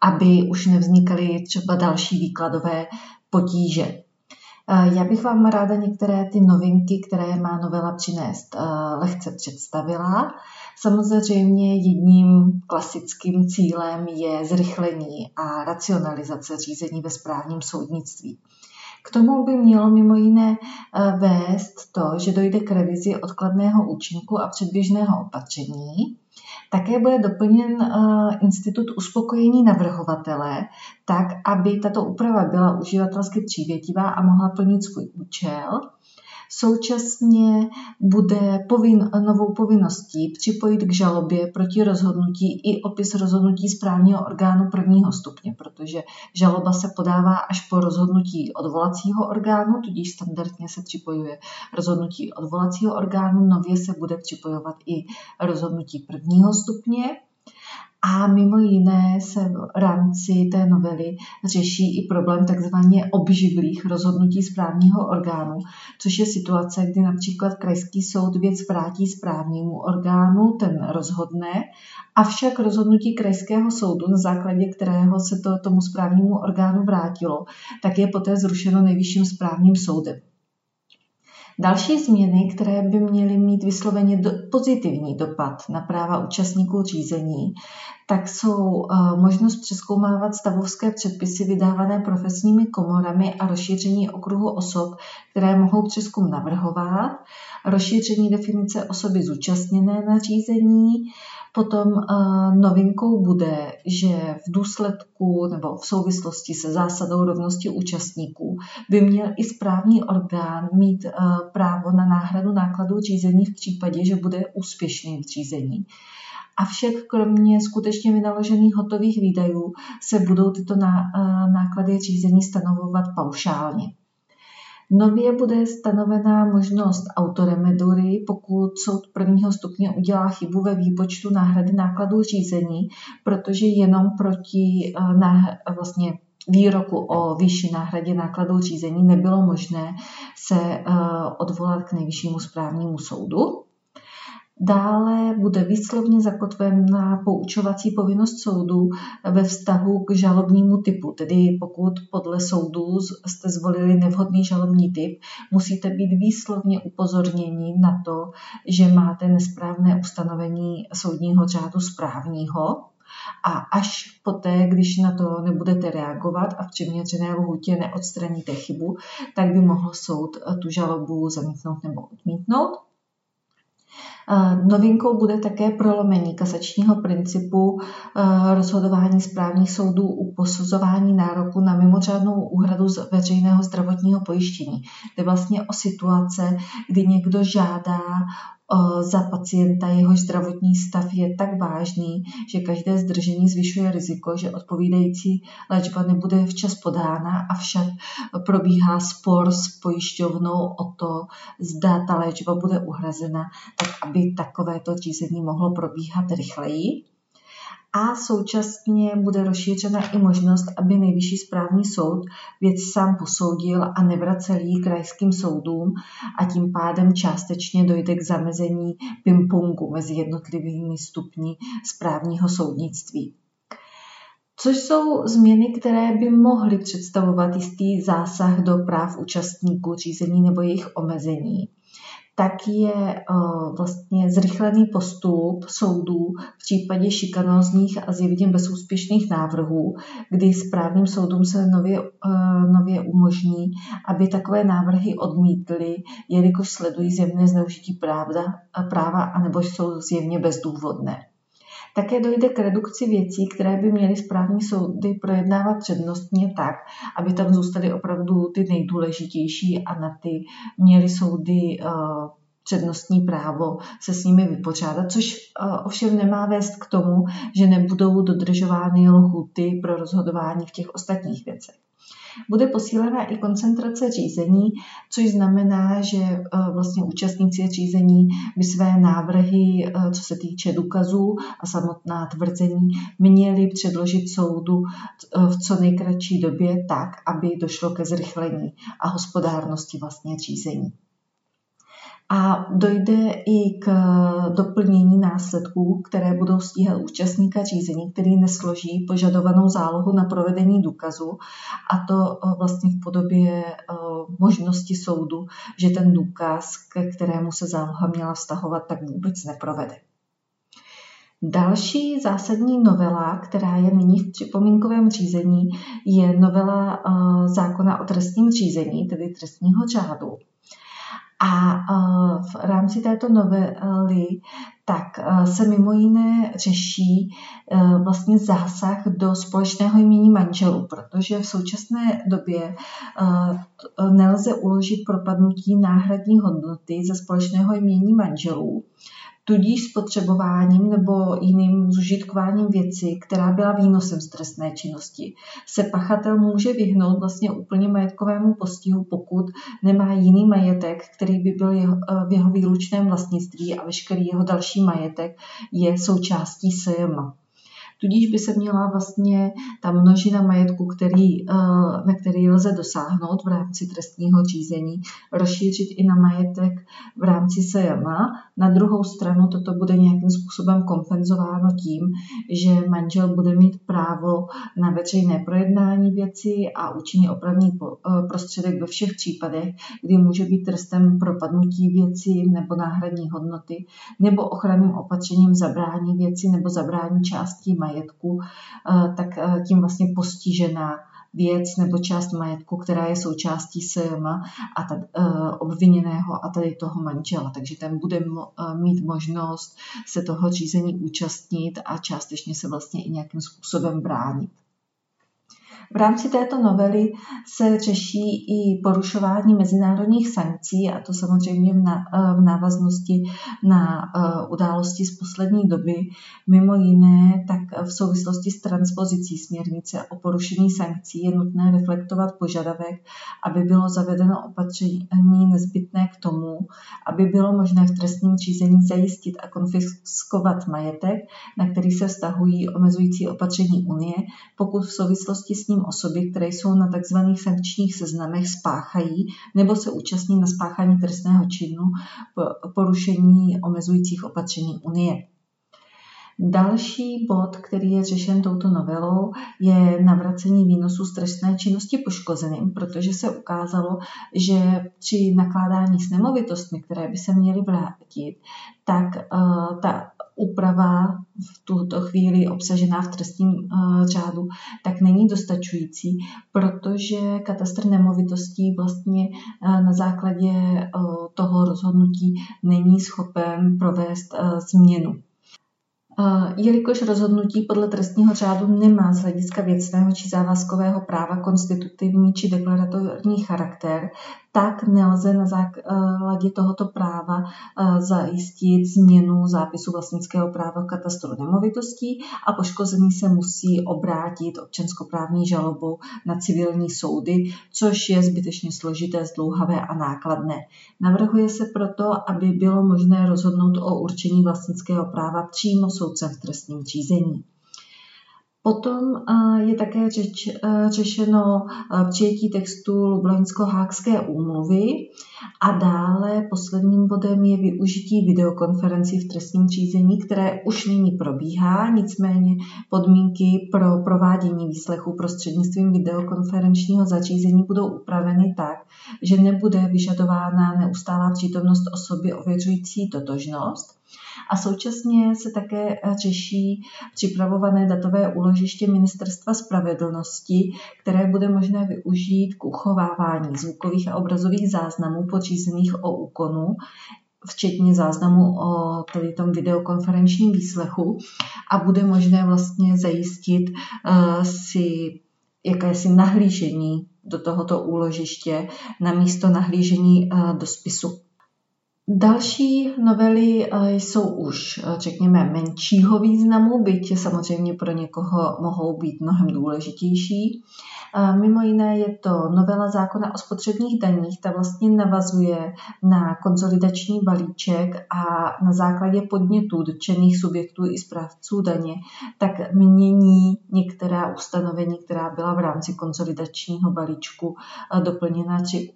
S3: aby už nevznikaly třeba další výkladové potíže. Já bych vám ráda některé ty novinky, které má novela přinést, lehce představila. Samozřejmě jedním klasickým cílem je zrychlení a racionalizace řízení ve správním soudnictví. K tomu by mělo mimo jiné vést to, že dojde k revizi odkladného účinku a předběžného opatření, také bude doplněn eh, institut uspokojení navrhovatele, tak aby tato úprava byla uživatelsky přívětivá a mohla plnit svůj účel. Současně bude povin, novou povinností připojit k žalobě proti rozhodnutí i opis rozhodnutí správního orgánu prvního stupně, protože žaloba se podává až po rozhodnutí odvolacího orgánu, tudíž standardně se připojuje rozhodnutí odvolacího orgánu, nově se bude připojovat i rozhodnutí prvního stupně. A mimo jiné se v rámci té novely řeší i problém takzvaně obživlých rozhodnutí správního orgánu, což je situace, kdy například krajský soud věc vrátí správnímu orgánu, ten rozhodne, avšak rozhodnutí krajského soudu, na základě kterého se to tomu správnímu orgánu vrátilo, tak je poté zrušeno nejvyšším správním soudem. Další změny, které by měly mít vysloveně do, pozitivní dopad na práva účastníků řízení, tak jsou uh, možnost přeskoumávat stavovské předpisy vydávané profesními komorami a rozšíření okruhu osob, které mohou přeskum navrhovat, rozšíření definice osoby zúčastněné na řízení, Potom uh, novinkou bude, že v důsledku nebo v souvislosti se zásadou rovnosti účastníků by měl i správní orgán mít uh, právo na náhradu nákladů řízení v případě, že bude úspěšný v řízení. Avšak kromě skutečně vynaložených hotových výdajů se budou tyto náklady řízení stanovovat paušálně. Nově bude stanovená možnost autoremedury, pokud soud prvního stupně udělá chybu ve výpočtu náhrady nákladů řízení, protože jenom proti eh, na, vlastně výroku o výši náhradě nákladů řízení nebylo možné se eh, odvolat k nejvyššímu správnímu soudu. Dále bude výslovně zakotvena poučovací povinnost soudu ve vztahu k žalobnímu typu, tedy pokud podle soudu jste zvolili nevhodný žalobní typ, musíte být výslovně upozorněni na to, že máte nesprávné ustanovení soudního řádu správního, a až poté, když na to nebudete reagovat a v přiměřené lhůtě neodstraníte chybu, tak by mohl soud tu žalobu zamítnout nebo odmítnout. Novinkou bude také prolomení kasačního principu eh, rozhodování správních soudů u posuzování nároku na mimořádnou úhradu z veřejného zdravotního pojištění. Jde vlastně o situace, kdy někdo žádá za pacienta jehož zdravotní stav je tak vážný, že každé zdržení zvyšuje riziko, že odpovídající léčba nebude včas podána, avšak probíhá spor s pojišťovnou o to, zda ta léčba bude uhrazena, tak aby takovéto řízení mohlo probíhat rychleji a současně bude rozšířena i možnost, aby nejvyšší správní soud věc sám posoudil a nevracel ji krajským soudům a tím pádem částečně dojde k zamezení pingpongu mezi jednotlivými stupni správního soudnictví. Což jsou změny, které by mohly představovat jistý zásah do práv účastníků řízení nebo jejich omezení tak je eh, vlastně zrychlený postup soudů v případě šikanózních a zjevně bezúspěšných návrhů, kdy správným soudům se nově, eh, nově umožní, aby takové návrhy odmítly, jelikož sledují zjevné zneužití práva, práva anebo jsou zjevně bezdůvodné. Také dojde k redukci věcí, které by měly správní soudy projednávat přednostně tak, aby tam zůstaly opravdu ty nejdůležitější a na ty měly soudy eh, přednostní právo se s nimi vypořádat, což eh, ovšem nemá vést k tomu, že nebudou dodržovány lhuty pro rozhodování v těch ostatních věcech. Bude posílena i koncentrace řízení, což znamená, že eh, vlastně účastníci řízení by své návrhy, eh, co se týče důkazů a samotná tvrzení, měli předložit soudu eh, v co nejkratší době tak, aby došlo ke zrychlení a hospodárnosti vlastně řízení a dojde i k doplnění následků, které budou stíhat účastníka řízení, který nesloží požadovanou zálohu na provedení důkazu a to eh, vlastně v podobě eh, možnosti soudu, že ten důkaz, ke kterému se záloha měla vztahovat, tak vůbec neprovede. Další zásadní novela, která je nyní v připomínkovém řízení, je novela eh, zákona o trestním řízení, tedy trestního řádu. A v rámci této novely tak e, se mimo jiné řeší e, vlastně zásah do společného jmění manželů, protože v současné době nelze uložit propadnutí náhradní hodnoty ze společného jmění manželů tudíž spotřebováním nebo jiným zužitkováním věci, která byla výnosem z trestné činnosti, se pachatel může vyhnout vlastně úplně majetkovému postihu, pokud nemá jiný majetek, který by byl jeho, v jeho výlučném vlastnictví a veškerý jeho další majetek je součástí SJM. Tudíž by se měla vlastně ta množina majetku, který, na který lze dosáhnout v rámci trestního řízení, rozšířit i na majetek v rámci SEM. Na druhou stranu toto bude nějakým způsobem kompenzováno tím, že manžel bude mít právo na veřejné projednání věci a účinný opravný prostředek ve všech případech, kdy může být trestem propadnutí věci nebo náhradní hodnoty, nebo ochranným opatřením zabrání věci nebo zabrání částí majetku, eh, tak eh, tím vlastně postižená věc nebo část majetku, která je součástí SM a ta, uh, obviněného a tady toho manžela. Takže ten bude mít možnost se toho řízení účastnit a částečně se vlastně i nějakým způsobem bránit. V rámci této novely se řeší i porušování mezinárodních sankcí, a to samozřejmě v návaznosti na e, události z poslední doby. Mimo jiné, tak v souvislosti s transpozicí směrnice o porušení sankcí je nutné reflektovat požadavek, aby bylo zavedeno opatření nezbytné k tomu, aby bylo možné v trestním řízení zajistit a konfiskovat majetek, na který se vztahují omezující opatření Unie, pokud v souvislosti s ním ním osoby, které jsou na tzv. sankčních seznamech, spáchají nebo se účastní na spáchání trestného činu porušení omezujících opatření Unie. Další bod, který je řešen touto novelou, je navracení výnosů z trestné činnosti poškozeným, protože se ukázalo, že při nakládání s nemovitostmi, které by se měly vrátit, tak uh, ta úprava v tuto chvíli obsažená v trestním uh, řádu, tak není dostačující, protože katastr nemovitostí vlastně uh, na základě toho rozhodnutí není schopen provést změnu. Jelikož rozhodnutí podle trestního řádu nemá z hlediska věcného či závazkového práva konstitutivní či deklaratorní charakter, tak nelze na základě tohoto práva eh, zajistit změnu zápisu vlastnického práva v katastru nemovitostí a poškozený se musí obrátit občanskoprávní žalobou na civilní soudy, což je zbytečně složité, zdlouhavé a nákladné. Navrhuje se proto, aby bylo možné rozhodnout o určení vlastnického práva přímo soudcem v trestním řízení. Potom je také řeč, řešeno přijetí textu Lublaňsko-Hákské úmluvy a dále posledním bodem je využití videokonferencí v trestním řízení, které už nyní probíhá, nicméně podmínky pro provádění výslechu prostřednictvím videokonferenčního zařízení budou upraveny tak, že nebude vyžadována neustálá přítomnost osoby ověřující totožnost, a současně se také eh, řeší připravované datové úložiště Ministerstva spravedlnosti, které bude možné využít k uchovávání zvukových a obrazových záznamů podřízených o úkonu, včetně záznamu o tady tom videokonferenčním výslechu a bude možné vlastně zajistit uh, si jakési nahlížení do tohoto úložiště na místo nahlížení uh, do spisu. Další novely eh, jsou už, eh, řekněme, menšího významu, byť samozřejmě pro někoho mohou být mnohem důležitější. Eh, mimo jiné je to novela zákona o spotřebních daních, ta vlastně navazuje na konsolidační balíček a na základě podnětů dotčených subjektů i správců daně, tak mění některá ustanovení, která byla v rámci konsolidačního balíčku doplněna či,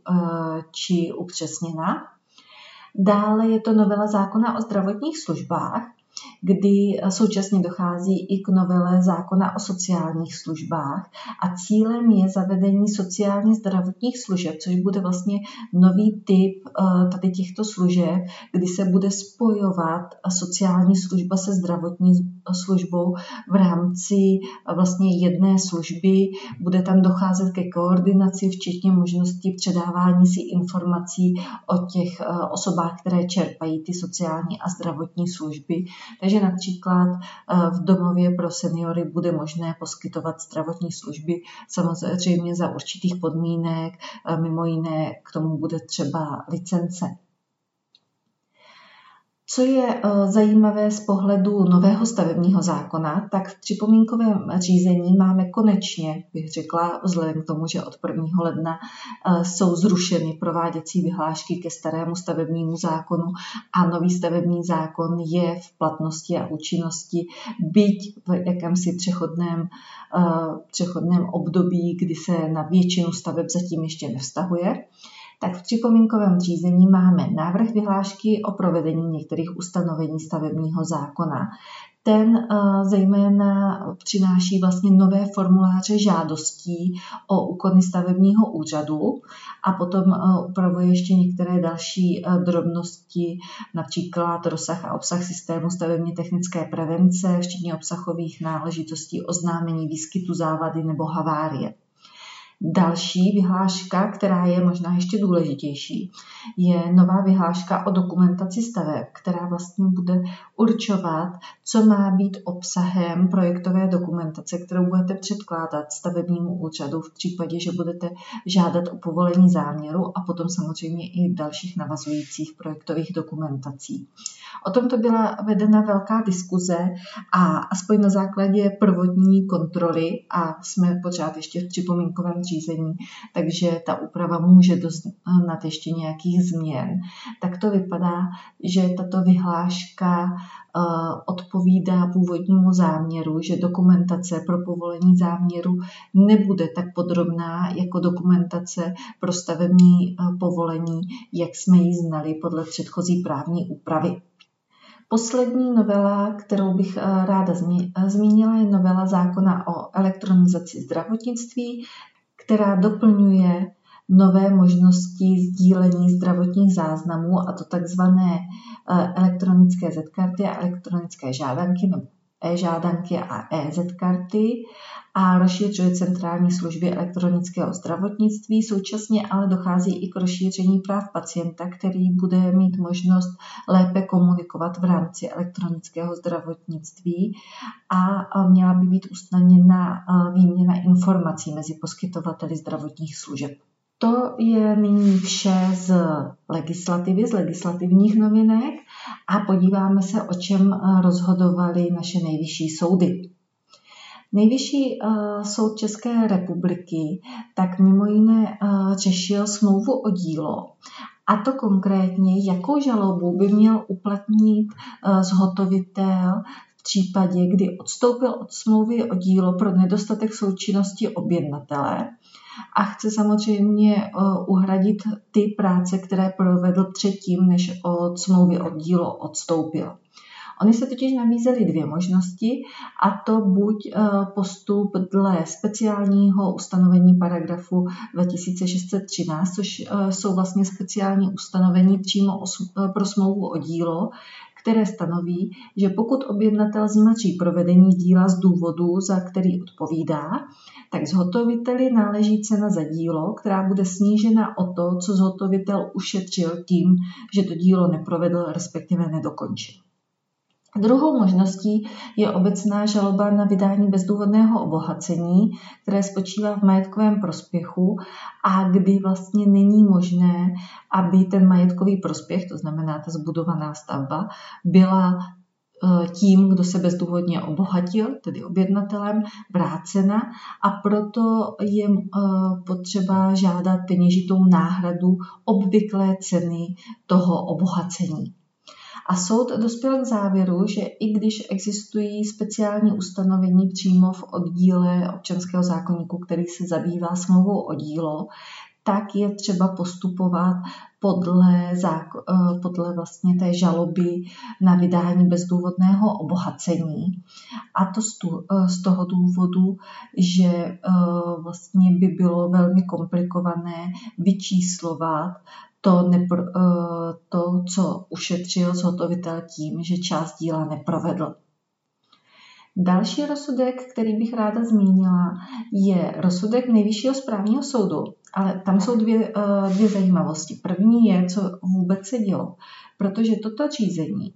S3: či upřesněna. Dále je to novela zákona o zdravotních službách, kdy současně dochází i k novele zákona o sociálních službách a cílem je zavedení sociálně zdravotních služeb, což bude vlastně nový typ eh, tady těchto služeb, kdy se bude spojovat sociální služba se zdravotní službou v rámci eh, vlastně jedné služby. Bude tam docházet ke koordinaci, včetně možnosti předávání si informací o těch eh, osobách, které čerpají ty sociální a zdravotní služby. Takže například eh, v domově pro seniory bude možné poskytovat zdravotní služby samozřejmě za určitých podmínek, mimo jiné k tomu bude třeba licence. Co je eh, zajímavé z pohledu nového stavebního zákona, tak v připomínkovém řízení máme konečně, bych řekla, vzhledem k tomu, že od 1. ledna eh, jsou zrušeny prováděcí vyhlášky ke starému stavebnímu zákonu a nový stavební zákon je v platnosti a účinnosti, byť v jakémsi přechodném, eh, přechodném období, kdy se na většinu staveb zatím ještě nevztahuje tak v připomínkovém řízení máme návrh vyhlášky o provedení některých ustanovení stavebního zákona. Ten eh, zejména přináší vlastně nové formuláře žádostí o úkony stavebního úřadu a potom eh, upravuje ještě některé další eh, drobnosti, například rozsah a obsah systému stavebně technické prevence, včetně obsahových náležitostí oznámení výskytu závady nebo havárie. Další vyhláška, která je možná ještě důležitější, je nová vyhláška o dokumentaci staveb, která vlastně bude určovat, co má být obsahem projektové dokumentace, kterou budete předkládat stavebnímu úřadu v případě, že budete žádat o povolení záměru a potom samozřejmě i dalších navazujících projektových dokumentací. O tomto byla vedena velká diskuze a aspoň na základě prvotní kontroly a jsme pořád ještě v připomínkovém řízení, takže ta úprava může doznat ještě nějakých změn. Tak to vypadá, že tato vyhláška eh, odpovídá původnímu záměru, že dokumentace pro povolení záměru nebude tak podrobná jako dokumentace pro stavební eh, povolení, jak jsme ji znali podle předchozí právní úpravy. Poslední novela, kterou bych eh, ráda zmínila, je novela zákona o elektronizaci zdravotnictví, která doplňuje nové možnosti sdílení zdravotních záznamů, a to takzvané eh, elektronické Z-karty a elektronické žádanky nebo e-žádanky a e-Z-karty a rozšiřuje centrální služby elektronického zdravotnictví. Současně ale dochází i k rozšíření práv pacienta, který bude mít možnost lépe komunikovat v rámci elektronického zdravotnictví a měla by být usnadněna výměna informací mezi poskytovateli zdravotních služeb. To je nyní vše z legislativy, z legislativních novinek a podíváme se, o čem rozhodovaly naše nejvyšší soudy. Nejvyšší uh, soud České republiky tak mimo jiné uh, řešil smlouvu o dílo a to konkrétně, jakou žalobu by měl uplatnit uh, zhotovitel v případě, kdy odstoupil od smlouvy o dílo pro nedostatek součinnosti objednatele a chce samozřejmě uhradit ty práce, které provedl předtím, než od smlouvy o dílo odstoupil. Oni se totiž nabízely dvě možnosti, a to buď eh, postup dle speciálního ustanovení paragrafu 2613, což eh, jsou vlastně speciální ustanovení přímo eh, pro smlouvu o dílo, které stanoví, že pokud objednatel zmaří provedení díla z důvodu, za který odpovídá, tak zhotoviteli náleží cena za dílo, která bude snížena o to, co zhotovitel ušetřil tím, že to dílo neprovedl, respektive nedokončil. Druhou možností je obecná žaloba na vydání bezdůvodného obohacení, které spočívá v majetkovém prospěchu a kdy vlastně není možné, aby ten majetkový prospěch, to znamená ta zbudovaná stavba, byla e, tím, kdo se bezdůvodně obohatil, tedy objednatelem, vrácena a proto je e, potřeba žádat peněžitou náhradu obvyklé ceny toho obohacení. A soud dospěl k závěru, že i když existují speciální ustanovení přímo v oddíle občanského zákonníku, který se zabývá smlouvou o dílo, tak je třeba postupovat podle, záko- eh, podle vlastně té žaloby na vydání bezdůvodného obohacení. A to z, eh, toho důvodu, že eh, vlastně by bylo velmi komplikované vyčíslovat to, nepro, eh, to, co ušetřil zhotovitel tím, že část díla neprovedl. Další rozsudek, který bych ráda zmínila, je rozsudek Nejvyššího správního soudu. Ale tam jsou dvě, eh, dvě zajímavosti. První je, co vůbec se dělo, protože toto řízení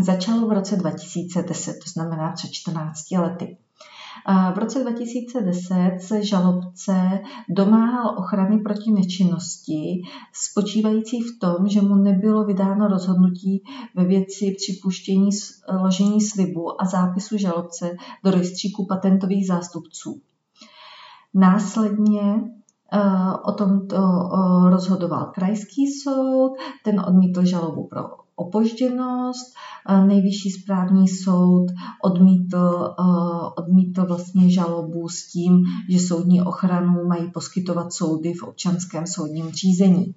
S3: začalo v roce 2010, to znamená před 14 lety. V roce 2010 se žalobce domáhal ochrany proti nečinnosti, spočívající v tom, že mu nebylo vydáno rozhodnutí ve věci připuštění ložení slibu a zápisu žalobce do rejstříku patentových zástupců. Následně eh, o tomto rozhodoval krajský soud, ten odmítl žalobu pro opožděnost. Nejvyšší správní soud odmítl, odmítl vlastně žalobu s tím, že soudní ochranu mají poskytovat soudy v občanském soudním řízení.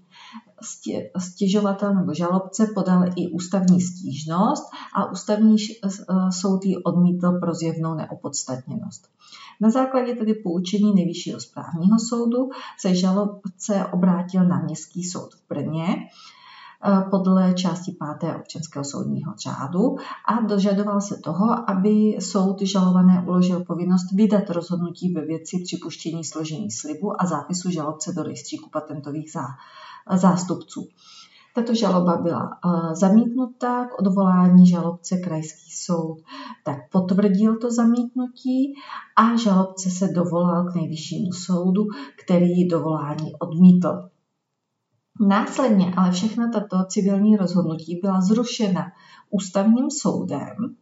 S3: Stěžovatel nebo žalobce podal i ústavní stížnost a ústavní soud ji odmítl pro zjevnou neopodstatněnost. Na základě tedy poučení Nejvyššího správního soudu se žalobce obrátil na Městský soud v Brně, podle části 5. občanského soudního řádu a dožadoval se toho, aby soud žalované uložil povinnost vydat rozhodnutí ve věci připuštění složení slibu a zápisu žalobce do rejstříku patentových zá, zástupců. Tato žaloba byla eh, zamítnuta k odvolání žalobce krajský soud, tak potvrdil to zamítnutí a žalobce se dovolal k nejvyššímu soudu, který dovolání odmítl. Následně ale všechna tato civilní rozhodnutí byla zrušena ústavním soudem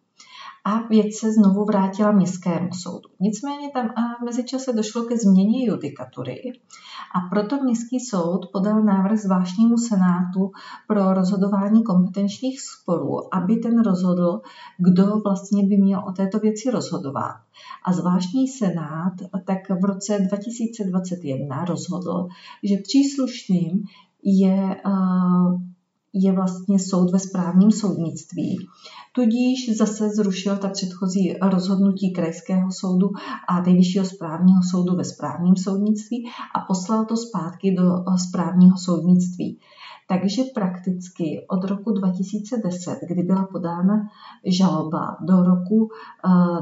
S3: a věc se znovu vrátila městskému soudu. Nicméně tam a mezičase došlo ke změně judikatury a proto městský soud podal návrh zvláštnímu senátu pro rozhodování kompetenčních sporů, aby ten rozhodl, kdo vlastně by měl o této věci rozhodovat. A zvláštní senát tak v roce 2021 rozhodl, že příslušným je, eh, je vlastně soud ve správním soudnictví. Tudíž zase zrušil ta předchozí rozhodnutí krajského soudu a nejvyššího správního soudu ve správním soudnictví a poslal to zpátky do eh, správního soudnictví. Takže prakticky od roku 2010, kdy byla podána žaloba, do roku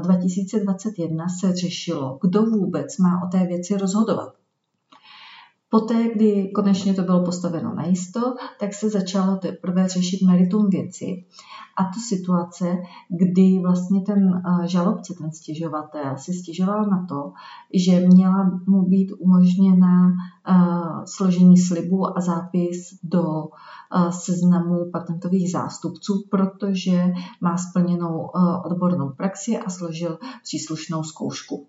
S3: 2021 eh, se řešilo, kdo vůbec má o té věci rozhodovat. Poté, kdy konečně to bylo postaveno na jisto, tak se začalo teprve řešit meritum věci. A to situace, kdy vlastně ten eh, žalobce, ten stěžovatel, si stěžoval na to, že měla mu být umožněna uh, složení slibu a zápis do uh, seznamu patentových zástupců, protože má splněnou odbornou praxi a složil příslušnou zkoušku.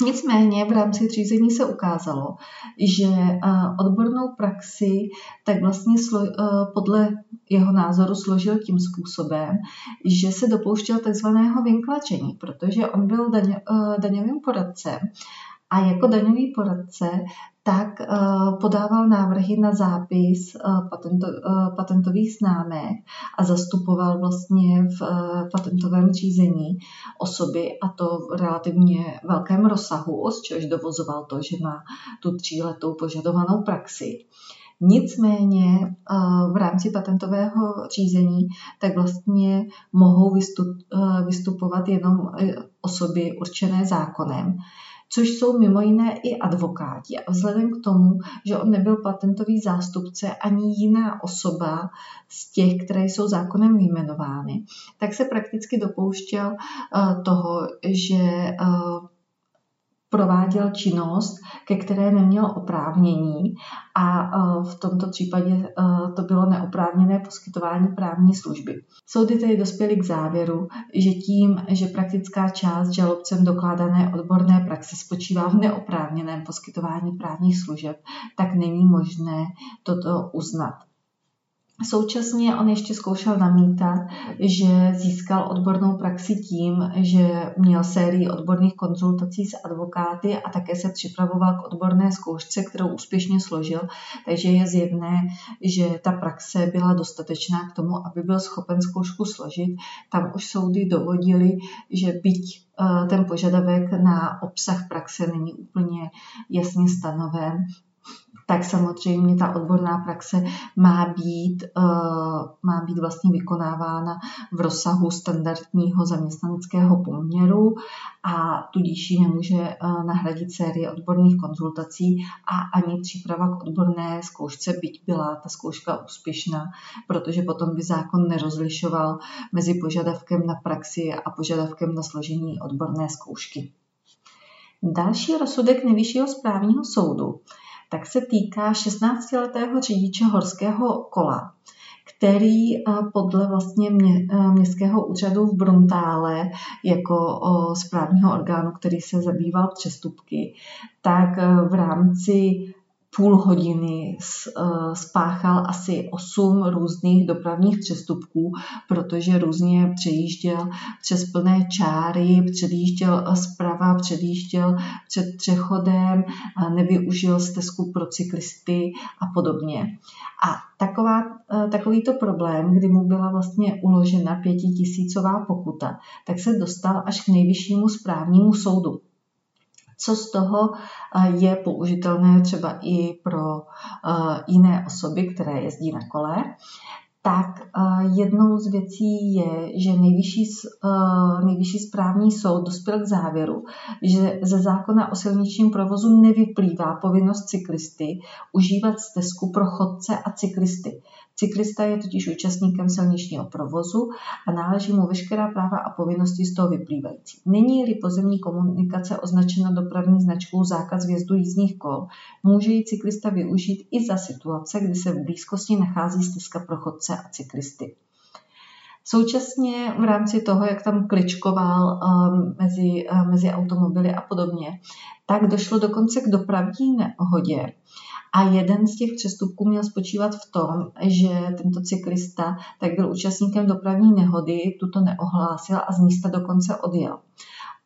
S3: Nicméně v rámci řízení se ukázalo, že eh, odbornou praxi tak vlastně slo, eh, podle jeho názoru složil tím způsobem, že se dopouštěl takzvaného vynklačení, protože on byl daň, eh, daňovým poradcem. A jako daňový poradce tak eh, podával návrhy na zápis eh, patento, eh, patentových známek a zastupoval vlastně v patentovém řízení osoby a to v relativně velkém rozsahu, z čehož dovozoval to, že má tu tříletou požadovanou praxi. Nicméně v rámci patentového řízení tak vlastně mohou vystupovat jenom osoby určené zákonem což jsou mimo jiné i advokáti. A vzhledem k tomu, že on nebyl patentový zástupce ani jiná osoba z těch, které jsou zákonem vyjmenovány, tak se prakticky dopouštěl uh, toho, že uh, prováděl činnost, ke které neměl oprávnění a e, v tomto případě e, to bylo neoprávněné poskytování právní služby. Soudy tedy dospěly k závěru, že tím, že praktická část žalobcem dokládané odborné praxe spočívá v neoprávněném poskytování právních služeb, tak není možné toto uznat. Současně on ještě zkoušel namítat, že získal odbornou praxi tím, že měl sérii odborných konzultací s advokáty a také se připravoval k odborné zkoušce, kterou úspěšně složil, takže je zjevné, že ta praxe byla dostatečná k tomu, aby byl schopen zkoušku složit. Tam už soudy dovodili, že byť eh, ten požadavek na obsah praxe není úplně jasně stanoven, tak samozřejmě ta odborná praxe má být, eh, má být vlastně vykonávána v rozsahu standardního zaměstnaneckého poměru a tudíž ji nemůže eh, nahradit série odborných konzultací a ani příprava k odborné zkoušce, byť byla ta zkouška úspěšná, protože potom by zákon nerozlišoval mezi požadavkem na praxi a požadavkem na složení odborné zkoušky. Další rozsudek Nejvyššího správního soudu tak se týká 16-letého řidiče horského kola, který eh, podle vlastně mě, eh, městského úřadu v Bruntále jako správního orgánu, který se zabýval přestupky, tak eh, v rámci půl hodiny eh, spáchal asi osm různých dopravních přestupků, protože různě přejížděl přes plné čáry, předjížděl eh, zprava, předjížděl před přechodem, eh, nevyužil stezku pro cyklisty a podobně. A taková, takovýto problém, kdy mu byla vlastně uložena pětitisícová pokuta, tak se dostal až k nejvyššímu správnímu soudu co z toho je použitelné třeba i pro jiné osoby, které jezdí na kole, tak jednou z věcí je, že nejvyšší, nejvyšší správní soud dospěl k závěru, že ze zákona o silničním provozu nevyplývá povinnost cyklisty užívat stezku pro chodce a cyklisty. Cyklista je totiž účastníkem silničního provozu a náleží mu veškerá práva a povinnosti z toho vyplývající. Není-li pozemní komunikace označena dopravní značkou zákaz vjezdu jízdních kol, může ji cyklista využít i za situace, kdy se v blízkosti nachází stezka pro chodce a cyklisty. Současně v rámci toho, jak tam kličkoval um, mezi, uh, mezi automobily a podobně, tak došlo dokonce k dopravní nehodě, a jeden z těch přestupků měl spočívat v tom, že tento cyklista tak byl účastníkem dopravní nehody, tuto neohlásil a z místa dokonce odjel.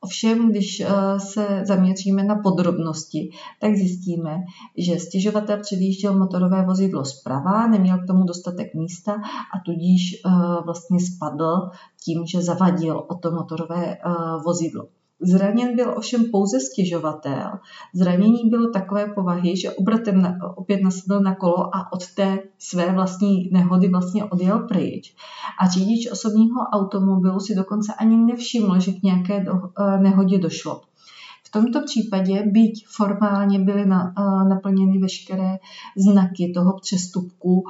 S3: Ovšem, když eh, se zaměříme na podrobnosti, tak zjistíme, že stěžovatel předjížděl motorové vozidlo zprava, neměl k tomu dostatek místa a tudíž eh, vlastně spadl tím, že zavadil o to motorové eh, vozidlo. Zraněn byl ovšem pouze stěžovatel. Zranění bylo takové povahy, že obratem na, opět nasedl na kolo a od té své vlastní nehody vlastně odjel pryč. A řidič osobního automobilu si dokonce ani nevšiml, že k nějaké do, eh, nehodě došlo. V tomto případě, byť formálně byly na, uh, naplněny veškeré znaky toho přestupku uh,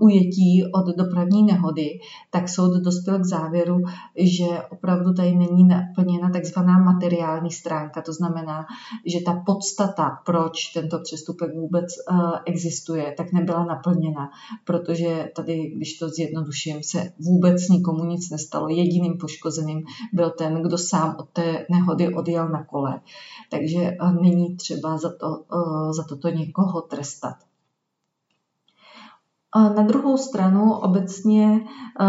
S3: ujetí od dopravní nehody, tak soud dospěl k závěru, že opravdu tady není naplněna takzvaná materiální stránka. To znamená, že ta podstata, proč tento přestupek vůbec uh, existuje, tak nebyla naplněna, protože tady, když to zjednoduším, se vůbec nikomu nic nestalo. Jediným poškozeným byl ten, kdo sám od té nehody odjel na kole takže eh, není třeba za, to, eh, za toto někoho trestat. Na druhou stranu obecně eh,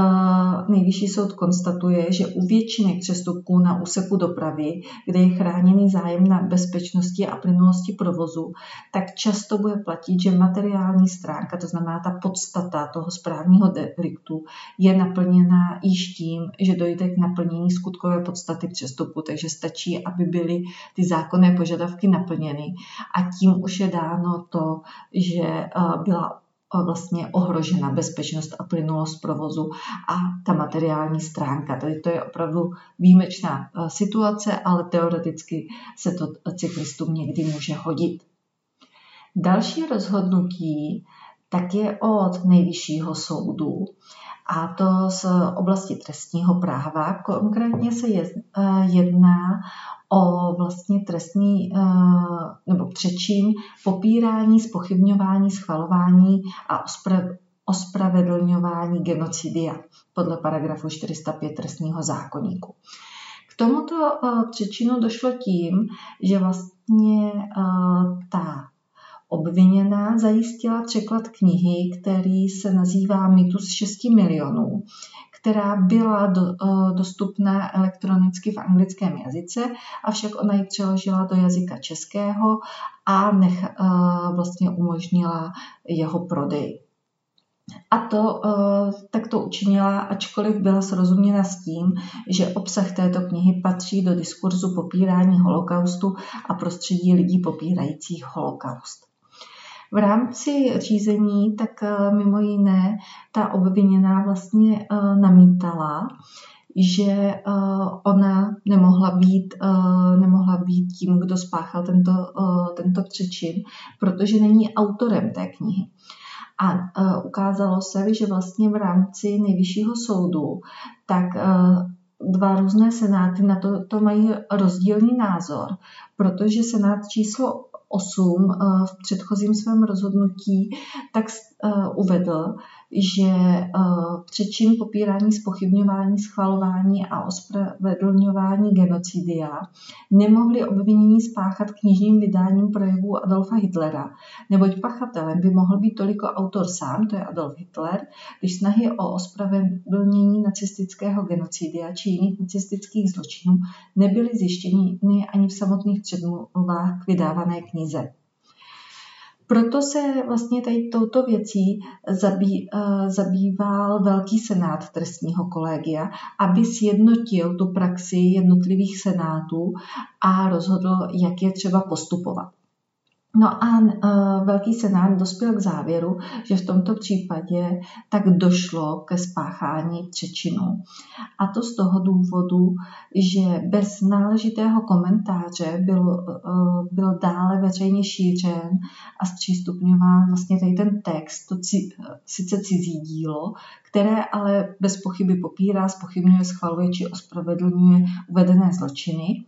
S3: nejvyšší soud konstatuje, že u většiny přestupků na úseku dopravy, kde je chráněný zájem na bezpečnosti a plynulosti provozu, tak často bude platit, že materiální stránka, to znamená ta podstata toho správního deliktu, je naplněna již tím, že dojde k naplnění skutkové podstaty přestupku, takže stačí, aby byly ty zákonné požadavky naplněny. A tím už je dáno to, že eh, byla vlastně ohrožena bezpečnost a plynulost provozu a ta materiální stránka. Tady to je opravdu výjimečná e, situace, ale teoreticky se to cyklistům někdy může hodit. Další rozhodnutí tak je od nejvyššího soudu a to z oblasti trestního práva. Konkrétně se e, jedná o vlastně trestní eh, nebo přečin popírání, spochybňování, schvalování a ospravedlňování genocidia podle paragrafu 405 trestního zákoníku. K tomuto eh, přečinu došlo tím, že vlastně eh, ta obviněná zajistila překlad knihy, který se nazývá Mytus 6 milionů, která byla do, uh, dostupná elektronicky v anglickém jazyce, avšak ona ji přeložila do jazyka českého a nech, uh, vlastně umožnila jeho prodej. A to uh, tak to učinila, ačkoliv byla srozuměna s tím, že obsah této knihy patří do diskurzu popírání holokaustu a prostředí lidí popírajících holokaust. V rámci řízení tak eh, mimo jiné ta obviněná vlastně eh, namítala, že eh, ona nemohla být, nemohla být tím, kdo spáchal tento, tento přečin, protože není autorem té knihy. A ukázalo se, že vlastně v rámci nejvyššího soudu tak dva různé senáty na to, to mají rozdílný názor, protože senát číslo 8 v předchozím svém rozhodnutí tak uvedl, že eh, přečin popírání, spochybňování, schvalování a ospravedlňování genocidia nemohli obvinění spáchat knižním vydáním projevů Adolfa Hitlera, neboť pachatelem by mohl být toliko autor sám, to je Adolf Hitler, když snahy o ospravedlnění nacistického genocidia či jiných nacistických zločinů nebyly zjištěny ani v samotných předmluvách k vydávané knize. Proto se vlastně tady touto věcí zabý, uh, zabýval Velký senát trestního kolegia, aby sjednotil tu praxi jednotlivých senátů a rozhodl, jak je třeba postupovat. No a uh, Velký senát dospěl k závěru, že v tomto případě tak došlo ke spáchání přečinu. A to z toho důvodu, že bez náležitého komentáře byl, uh, byl dále veřejně šířen a zpřístupňován vlastně tady ten text, to ci, sice cizí dílo, které ale bez pochyby popírá, spochybňuje, schvaluje či ospravedlňuje uvedené zločiny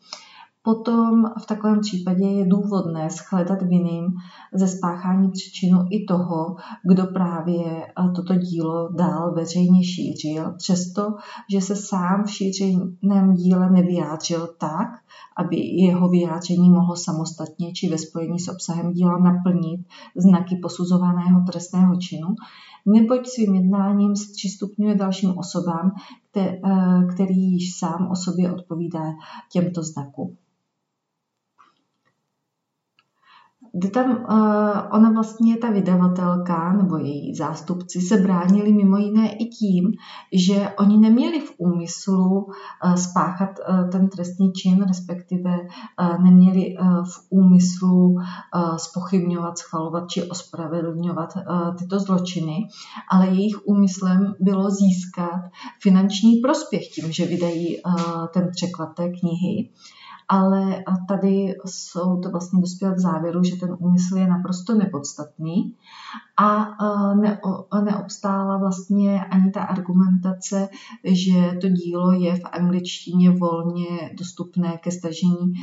S3: potom v takovém případě je důvodné shledat vinným ze spáchání příčinu i toho, kdo právě eh, toto dílo dál veřejně šířil, přesto, že se sám v šířeném díle nevyjádřil tak, aby jeho vyjádření mohlo samostatně či ve spojení s obsahem díla naplnit znaky posuzovaného trestného činu, neboť svým jednáním zpřístupňuje dalším osobám, eh, který již sám o sobě odpovídá těmto znakům. Kdy tam uh, ona vlastně, ta vydavatelka nebo její zástupci se bránili mimo jiné i tím, že oni neměli v úmyslu uh, spáchat uh, ten trestný čin, respektive uh, neměli uh, v úmyslu uh, spochybňovat, schvalovat či ospravedlňovat uh, tyto zločiny, ale jejich úmyslem bylo získat finanční prospěch tím, že vydají uh, ten překlad té knihy ale tady jsou to vlastně dospěl k závěru, že ten úmysl je naprosto nepodstatný a neobstála vlastně ani ta argumentace, že to dílo je v angličtině volně dostupné ke stažení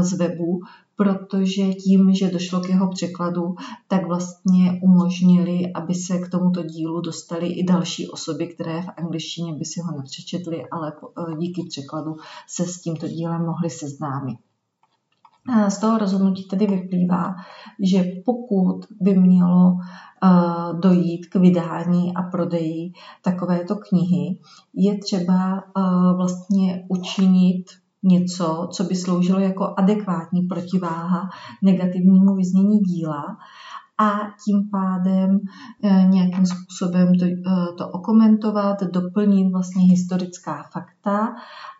S3: z webu, protože tím, že došlo k jeho překladu, tak vlastně umožnili, aby se k tomuto dílu dostali i další osoby, které v angličtině by si ho nepřečetly, ale e, díky překladu se s tímto dílem mohli seznámit. Z toho rozhodnutí tedy vyplývá, že pokud by mělo e, dojít k vydání a prodeji takovéto knihy, je třeba e, vlastně učinit něco, co by sloužilo jako adekvátní protiváha negativnímu vyznění díla a tím pádem eh, nějakým způsobem to, eh, to okomentovat, doplnit vlastně historická fakta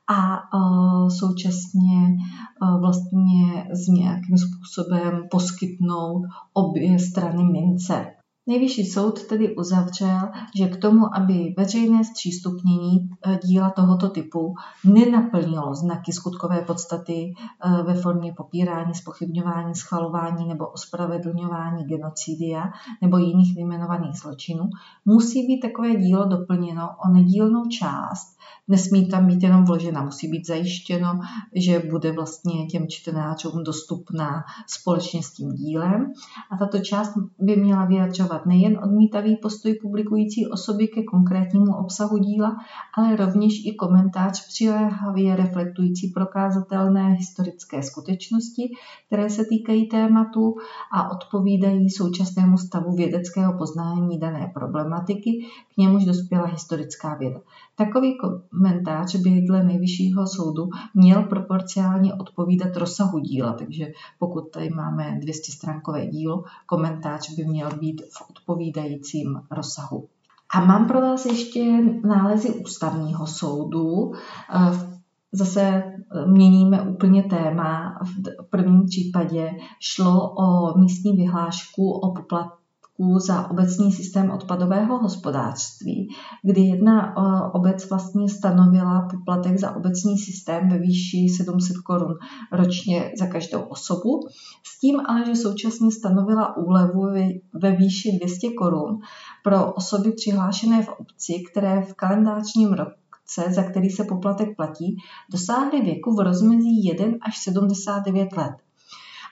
S3: a eh, současně vlastně s nějakým způsobem poskytnout obě strany mince. Nejvyšší soud tedy uzavřel, že k tomu, aby veřejné zpřístupnění eh, díla tohoto typu nenaplnilo znaky skutkové podstaty eh, ve formě popírání, spochybňování, schvalování nebo ospravedlňování genocidia nebo jiných vyjmenovaných zločinů, musí být takové dílo doplněno o nedílnou část, Nesmí tam být jenom vložena, musí být zajištěno, že bude vlastně těm čtenářům dostupná společně s tím dílem. A tato část by měla vyjadřovat nejen odmítavý postoj publikující osoby ke konkrétnímu obsahu díla, ale rovněž i komentář přiléhavě reflektující prokázatelné historické skutečnosti, které se týkají tématu a odpovídají současnému stavu vědeckého poznání dané problematiky, k němuž dospěla historická věda. Takový komentář by dle nejvyššího soudu měl proporcionálně odpovídat rozsahu díla, takže pokud tady máme 200 stránkové dílo, komentář by měl být v odpovídajícím rozsahu. A mám pro vás ještě nálezy ústavního soudu. Zase měníme úplně téma. V prvním případě šlo o místní vyhlášku o poplat poplatků za obecní systém odpadového hospodářství, kdy jedna eh, obec vlastně stanovila poplatek za obecní systém ve výši 700 korun ročně za každou osobu, s tím ale, že současně stanovila úlevu ve výši 200 korun pro osoby přihlášené v obci, které v kalendářním správce, za který se poplatek platí, dosáhly věku v rozmezí 1 až 79 let.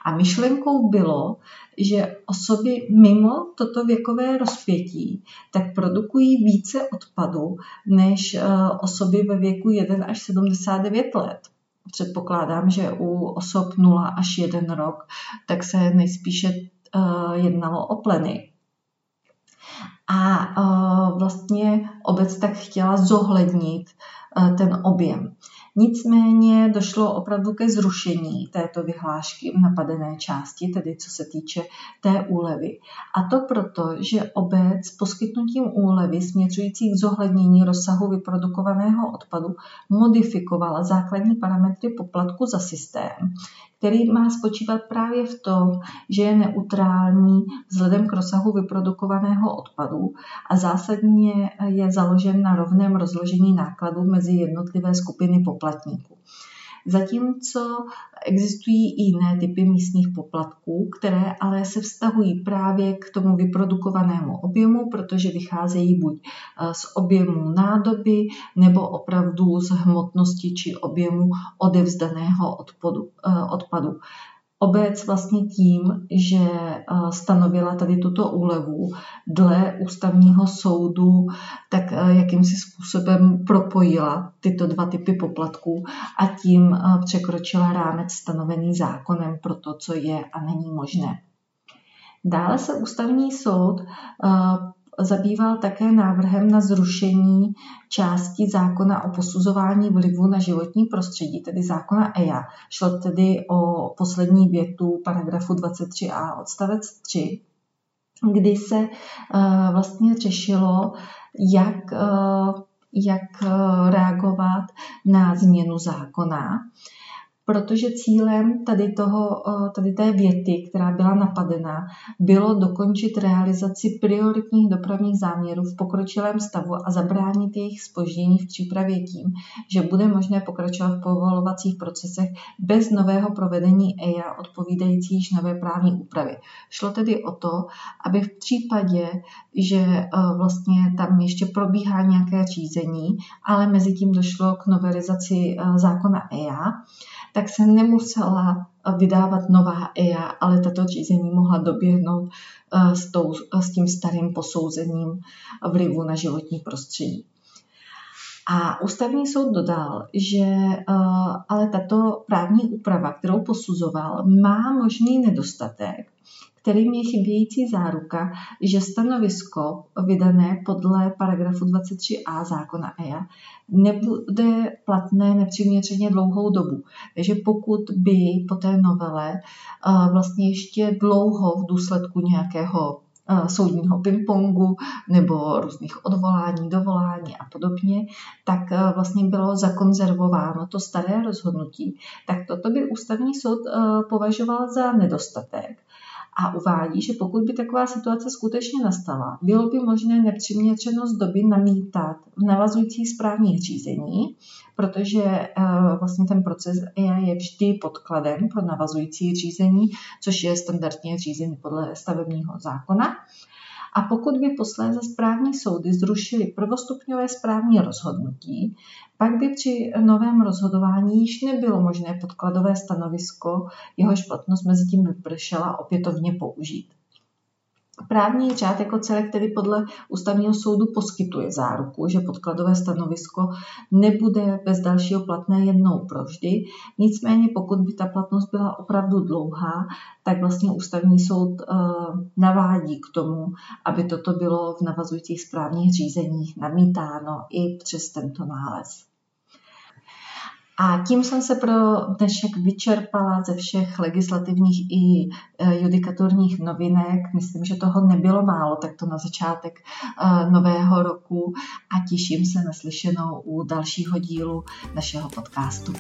S3: A myšlenkou bylo, že osoby mimo toto věkové rozpětí tak produkují více odpadu než eh, osoby ve věku 1 až 79 let. Předpokládám, že u osob 0 až 1 rok tak se nejspíše eh, jednalo o pleny. A eh, vlastně obec tak chtěla zohlednit ten objem. Nicméně došlo opravdu ke zrušení této vyhlášky v napadené části, tedy co se týče té úlevy. A to proto, že obec poskytnutím úlevy směřující k zohlednění rozsahu vyprodukovaného odpadu modifikovala základní parametry poplatku za systém, který má spočívat právě v tom, že je neutrální vzhledem k rozsahu vyprodukovaného odpadu a zásadně je založen na rovném rozložení nákladů mezi jednotlivé skupiny poplatníků. Zatímco existují i jiné typy místních poplatků, které ale se vztahují právě k tomu vyprodukovanému objemu, protože vycházejí buď eh, z objemu nádoby nebo opravdu z hmotnosti či objemu odevzdaného odpadu. Obec vlastně tím, že eh, stanovila tady tuto úlevu dle ústavního soudu, tak eh, jakýmsi způsobem propojila tyto dva typy poplatků a tím eh, překročila rámec stanovený zákonem pro to, co je a není možné. Dále se ústavní soud zabýval také návrhem na zrušení části zákona o posuzování vlivu na životní prostředí, tedy zákona EIA. Šlo tedy o poslední větu paragrafu 23a odstavec 3, kdy se uh, vlastně řešilo, jak, uh, jak reagovat na změnu zákona protože cílem tady, toho, tady té věty, která byla napadena, bylo dokončit realizaci prioritních dopravních záměrů v pokročilém stavu a zabránit jejich spoždění v přípravě tím, že bude možné pokračovat v povolovacích procesech bez nového provedení EIA odpovídající již nové právní úpravy. Šlo tedy o to, aby v případě, že vlastně tam ještě probíhá nějaké řízení, ale mezi tím došlo k novelizaci zákona EIA, tak se nemusela vydávat nová EIA, ale tato řízení mohla doběhnout eh, s, tou, s tím starým posouzením vlivu na životní prostředí. A ústavní soud dodal, že eh, ale tato právní úprava, kterou posuzoval, má možný nedostatek, kterým je chybějící záruka, že stanovisko vydané podle paragrafu 23a zákona EIA nebude platné nepřiměřeně dlouhou dobu. Takže pokud by po té novele eh, vlastně ještě dlouho v důsledku nějakého eh, soudního pingpongu nebo různých odvolání, dovolání a podobně, tak eh, vlastně bylo zakonzervováno to staré rozhodnutí, tak toto by ústavní soud považoval za nedostatek a uvádí, že pokud by taková situace skutečně nastala, bylo by možné nepřiměřenost doby namítat v navazujících správních řízení, protože eh, vlastně ten proces je vždy podkladem pro navazující řízení, což je standardně řízení podle stavebního zákona. A pokud by posléze správní soudy zrušily prvostupňové správní rozhodnutí, pak by při novém rozhodování již nebylo možné podkladové stanovisko, jehož platnost mezi tím vypršela, opětovně použít. Právní řád jako celek tedy podle ústavního soudu poskytuje záruku, že podkladové stanovisko nebude bez dalšího platné jednou provždy. Nicméně pokud by ta platnost byla opravdu dlouhá, tak vlastně ústavní soud uh, navádí k tomu, aby toto bylo v navazujících správních řízeních namítáno i přes tento nález. A tím jsem se pro dnešek vyčerpala ze všech legislativních i e, judikaturních novinek. Myslím, že toho nebylo málo, tak to na začátek e, nového roku a těším se na slyšenou u dalšího dílu našeho podcastu.